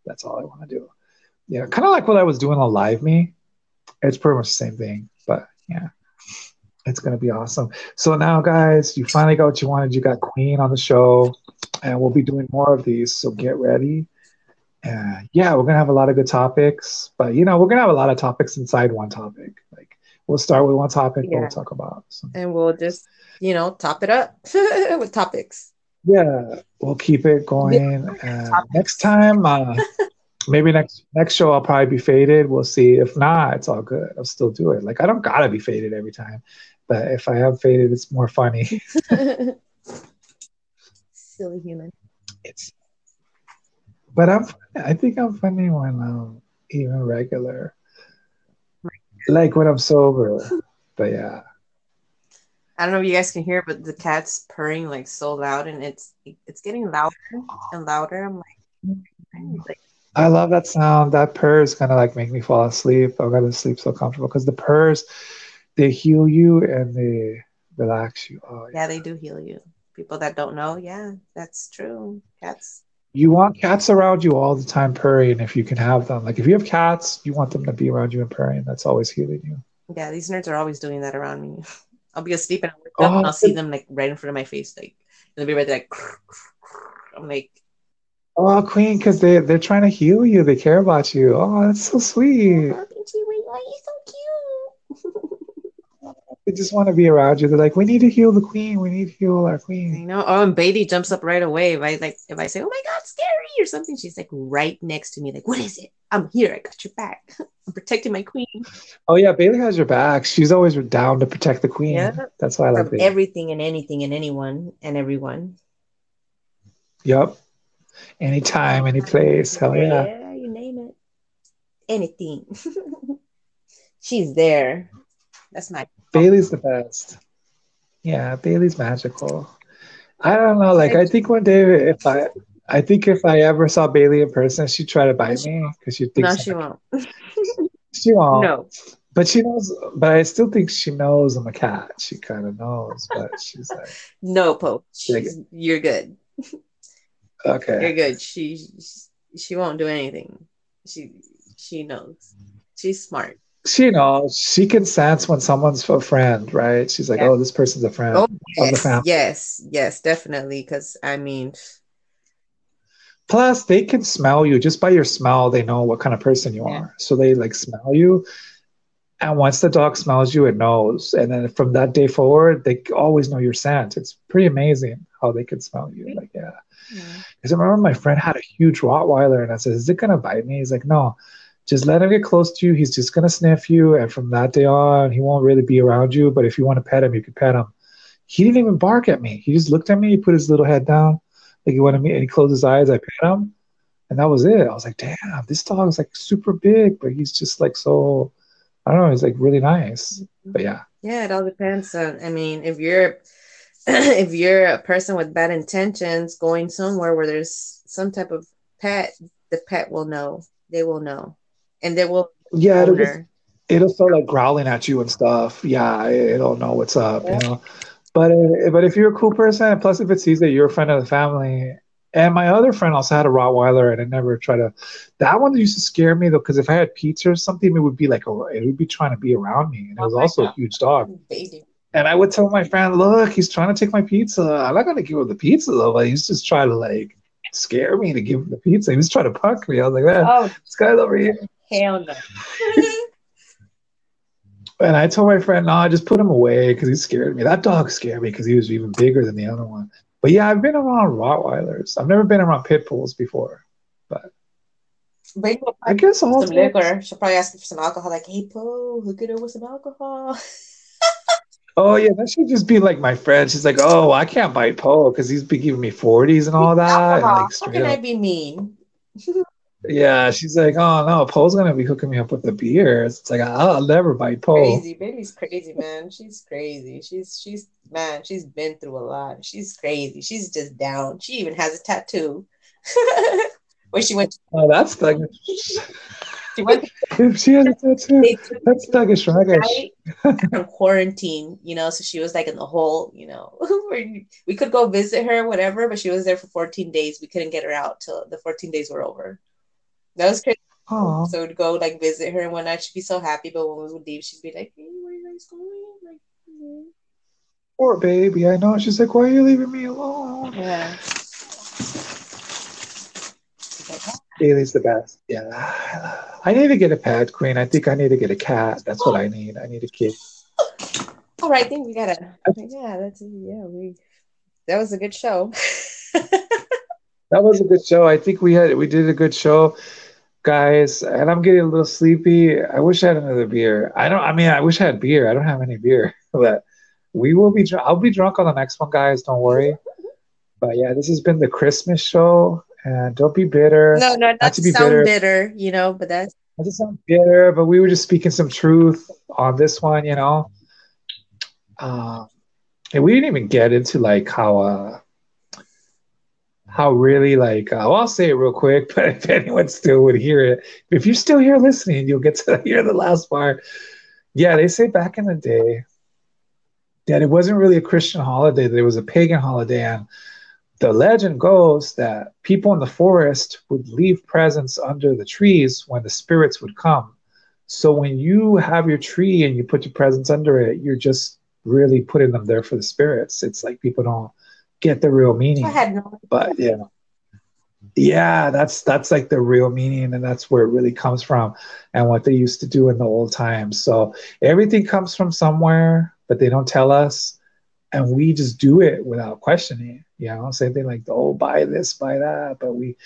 That's all I want to do. Yeah, kind of like what I was doing on LiveMe. It's pretty much the same thing, but yeah. It's gonna be awesome. So now, guys, you finally got what you wanted. You got Queen on the show and we'll be doing more of these. So get ready. Uh, yeah, we're gonna have a lot of good topics, but you know, we're gonna have a lot of topics inside one topic. Like we'll start with one topic, yeah. we'll talk about, something. and we'll just you know top it up with topics. Yeah, we'll keep it going. Uh, next time, uh, maybe next next show I'll probably be faded. We'll see. If not, it's all good. I'll still do it. Like I don't gotta be faded every time, but if I am faded, it's more funny. silly human. It's, but I'm. I think I'm funny when I'm even regular, like when I'm sober. but yeah. I don't know if you guys can hear, but the cat's purring like so loud, and it's it's getting louder and louder. I'm like, I love that sound. That purrs kind of like make me fall asleep. I gotta sleep so comfortable because the purrs, they heal you and they relax you. Oh, yeah. yeah, they do heal you people that don't know, yeah, that's true. Cats. You want cats around you all the time purring if you can have them. Like if you have cats, you want them to be around you and purring. That's always healing you. Yeah, these nerds are always doing that around me. I'll be asleep and I'll wake up oh, and I'll see oh. them like right in front of my face, like and they'll be right there, like I'm like Oh Queen, because they they're trying to heal you. They care about you. Oh, that's so sweet. Oh, why are you so they just want to be around you. They're like, we need to heal the queen. We need to heal our queen. I know. Oh, and Bailey jumps up right away. If I like, if I say, "Oh my god, scary" or something, she's like right next to me. Like, what is it? I'm here. I got your back. I'm protecting my queen. Oh yeah, Bailey has your back. She's always down to protect the queen. Yeah. That's why I like everything and anything and anyone and everyone. Yep. anytime, any place. Hell yeah. Yeah, you name it. Anything. She's there. That's my Bailey's the best. Yeah, Bailey's magical. I don't know. Like, I think one day if I, I think if I ever saw Bailey in person, she'd try to bite me because she thinks No, she won't. she won't. No. But she knows. But I still think she knows I'm a cat. She kind of knows, but she's like, No, Pope. She's, you're good. okay. You're good. She she won't do anything. She she knows. She's smart. She knows. She can sense when someone's a friend, right? She's like, Yeah. oh, this person's a friend. Oh Of the yes, family. yes, yes, definitely. Because I mean, Plus, they can smell you just by your smell. They know what kind of person you Yeah. are. So they like smell you. And once the dog smells you, it knows. And then from that day forward, they always know your scent. It's pretty amazing how they can smell you. Like, yeah. Because I remember my friend had a huge Rottweiler, and I said, "Is it gonna bite me?" He's like, "No, just let him get close to you. He's just gonna sniff you, and from that day on, he won't really be around you. But if you want to pet him, you can pet him." He didn't even bark at me. He just looked at me. He put his little head down, like he wanted me, and he closed his eyes. I pet him, and that was it. I was like, "Damn, this dog is like super big, but he's just like so." I don't know. He's like really nice. But yeah, yeah, it all depends on. I mean, if you're if you're a person with bad intentions going somewhere where there's some type of pet, the pet will know. They will know, and they will yeah. It'll, just, it'll start like growling at you and stuff. Yeah, it- it'll know what's up, Yeah. you know. But uh, but if you're a cool person, and plus if it sees that you're a friend of the family, and my other friend also had a Rottweiler, and I never tried to. That one used to scare me though, because if I had pizza or something, it would be like a, it would be trying to be around me, and it was Oh also a huge dog. Baby. And I would tell my friend, "Look, he's trying to take my pizza. I'm not gonna give him the pizza though. But he's just trying to like scare me to give him the pizza. He was trying to punk me. I was like, man, Oh this guy's over here." Hell no. And I told my friend, "No, I just put him away because he scared me. That dog scared me because he was even bigger than the other one." But yeah, I've been around Rottweilers. I've never been around pit bulls before. Bring her I guess all some liquor. She'll probably ask for some alcohol. Like, hey, Poe, hook it up with some alcohol. Oh yeah, that should just be like my friend. She's like, "Oh, I can't bite Poe because he's been giving me forties and all that." And like How straight can I up, be mean? Yeah. She's like, "Oh no, Poe's gonna be hooking me up with the beers." It's like I'll never bite Poe. Crazy, baby's crazy, man. She's crazy. She's she's man. She's been through a lot. She's crazy. She's just down. She even has a tattoo. Where she went, Oh, that's like she went if she has a tattoo. That's thuggish, right in quarantine, you know, so she was like in the hole, you know, we could go visit her, whatever, but she was there for 14 days. We couldn't get her out till the 14 days were over. That was crazy. Oh, So we'd go like visit her and whatnot. She'd be so happy, but when we would leave, she'd be like, "Hey, where are you guys going?" Like, "Mhm." poor baby. I know. She's like, "Why are you leaving me alone?" yeah. Bailey's the best. Yeah. I need to get a pet, Queen. I think I need to get a cat. That's what I need. I need a kid. All right, I think we gotta. Yeah, that's yeah. We that was a good show. That was a good show. I think we had we did a good show, guys. And I'm getting a little sleepy. I wish I had another beer. I don't. I mean, I wish I had beer. I don't have any beer, but we will be. Dr- I'll be drunk on the next one, guys. Don't worry. But yeah, this has been the Christmas show, and don't be bitter. no, no, not to to be sound bitter. bitter. you know, but that's Not to sound bitter, but we were just speaking some truth on this one, you know. Um, and we didn't even get into like how uh how really like uh, well, I'll say it real quick, but if anyone still would hear it, if you're still here listening, you'll get to hear the last part. Yeah, they say back in the day that it wasn't really a Christian holiday; that it was a pagan holiday, and the legend goes that people in the forest would leave presents under the trees when the spirits would come. So when you have your tree and you put your presents under it, you're just really putting them there for the spirits. It's like people don't get the real meaning. I had no. But yeah. Yeah, that's that's like the real meaning and that's where it really comes from and what they used to do in the old times. So everything comes from somewhere, but they don't tell us and we just do it without questioning. You know, same thing like oh buy this, buy that, but we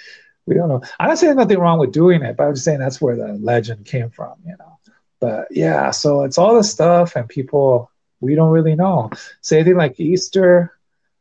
we don't know. I'm not saying nothing wrong with doing it, but I'm just saying that's where the legend came from, you know. But yeah, so it's all this stuff and people we don't really know. Same thing like Easter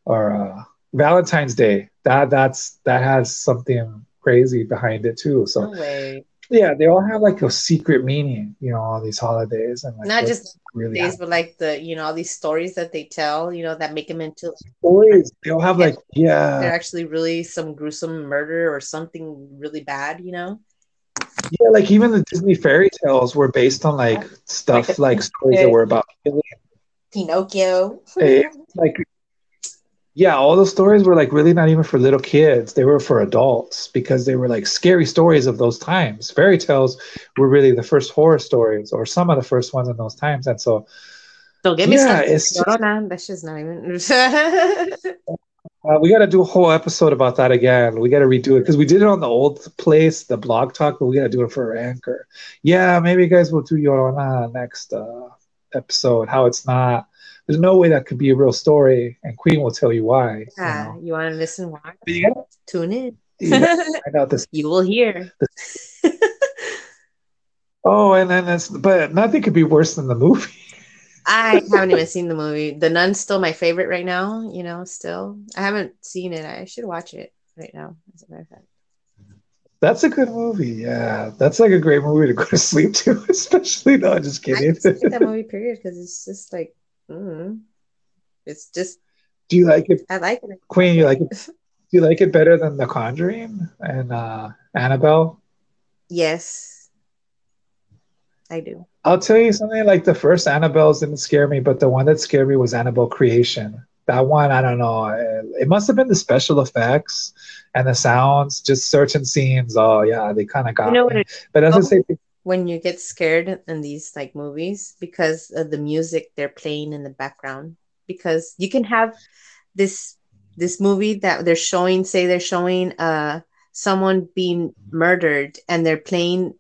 or uh, Valentine's Day. that that's that has something crazy behind it too. So No yeah, they all have like a secret meaning, you know, all these holidays and like Not just really Days, but like the you know all these stories that they tell, you know, that make them into stories. They all have like they're yeah, actually really some gruesome murder or something really bad, you know. yeah, like even the Disney fairy tales were based on like stuff Like like, stories that were about. Pinocchio. Like yeah, all those stories were like really not even for little kids. They were for adults because they were like scary stories of those times. Fairy tales were really the first horror stories or some of the first ones in those times. And so Don't get me Yeah, started. it's No, just- no, no, that's just not even. Uh, we got to do a whole episode about that again. We got to redo it because we did it on the old place, the blog talk, but we got to do it for our Anchor. Yeah, maybe you guys will do Llorona next uh, episode. How it's not. There's no way that could be a real story, and Queen will tell you why. you yeah, know. you want to listen? Why? But you gotta, Tune in. you gotta find out this. you will hear. Oh, and then it's but nothing could be worse than the movie. I haven't even seen the movie. The Nun's still my favorite right now. You know, still I haven't seen it. I should watch it right now. As a matter of fact. That's a good movie. Yeah, that's like a great movie to go to sleep to, especially. No, just I kidding. just like that movie period because it's just like, mm, it's just Do you like it, I like it. Queen? You like it? Do you like it better than The Conjuring and uh, Annabelle? Yes, I do. I'll tell you something. Like the first Annabelle's didn't scare me, but the one that scared me was Annabelle Creation. That one, I don't know. It, it must have been the special effects and the sounds, just certain scenes. Oh yeah, they kind of got You know me. what? It, But as I say, when you get scared in these like movies because of the music they're playing in the background, because you can have this this movie that they're showing, say they're showing uh someone being murdered, and they're playing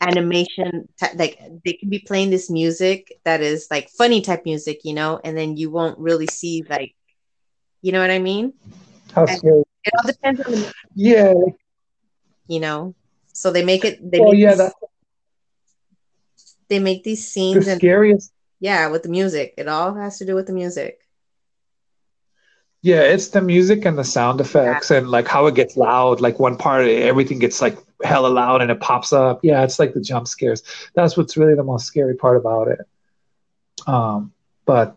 animation like they can be playing this music that is like funny type music you know and then you won't really see like you know what i mean how scary. it all depends on the Yeah. you know so they make it they Well, make yeah, they make these the scenes and scariest. yeah with the music it all has to do with the music Yeah, it's the music and the sound effects and like how it gets loud. Like one part, everything gets like hella loud and it pops up. Yeah, it's like the jump scares. That's what's really the most scary part about it. Um, but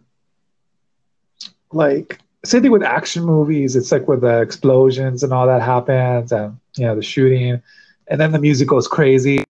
like same thing with action movies. It's like where the explosions and all that happens, and you know the shooting, and then the music goes crazy.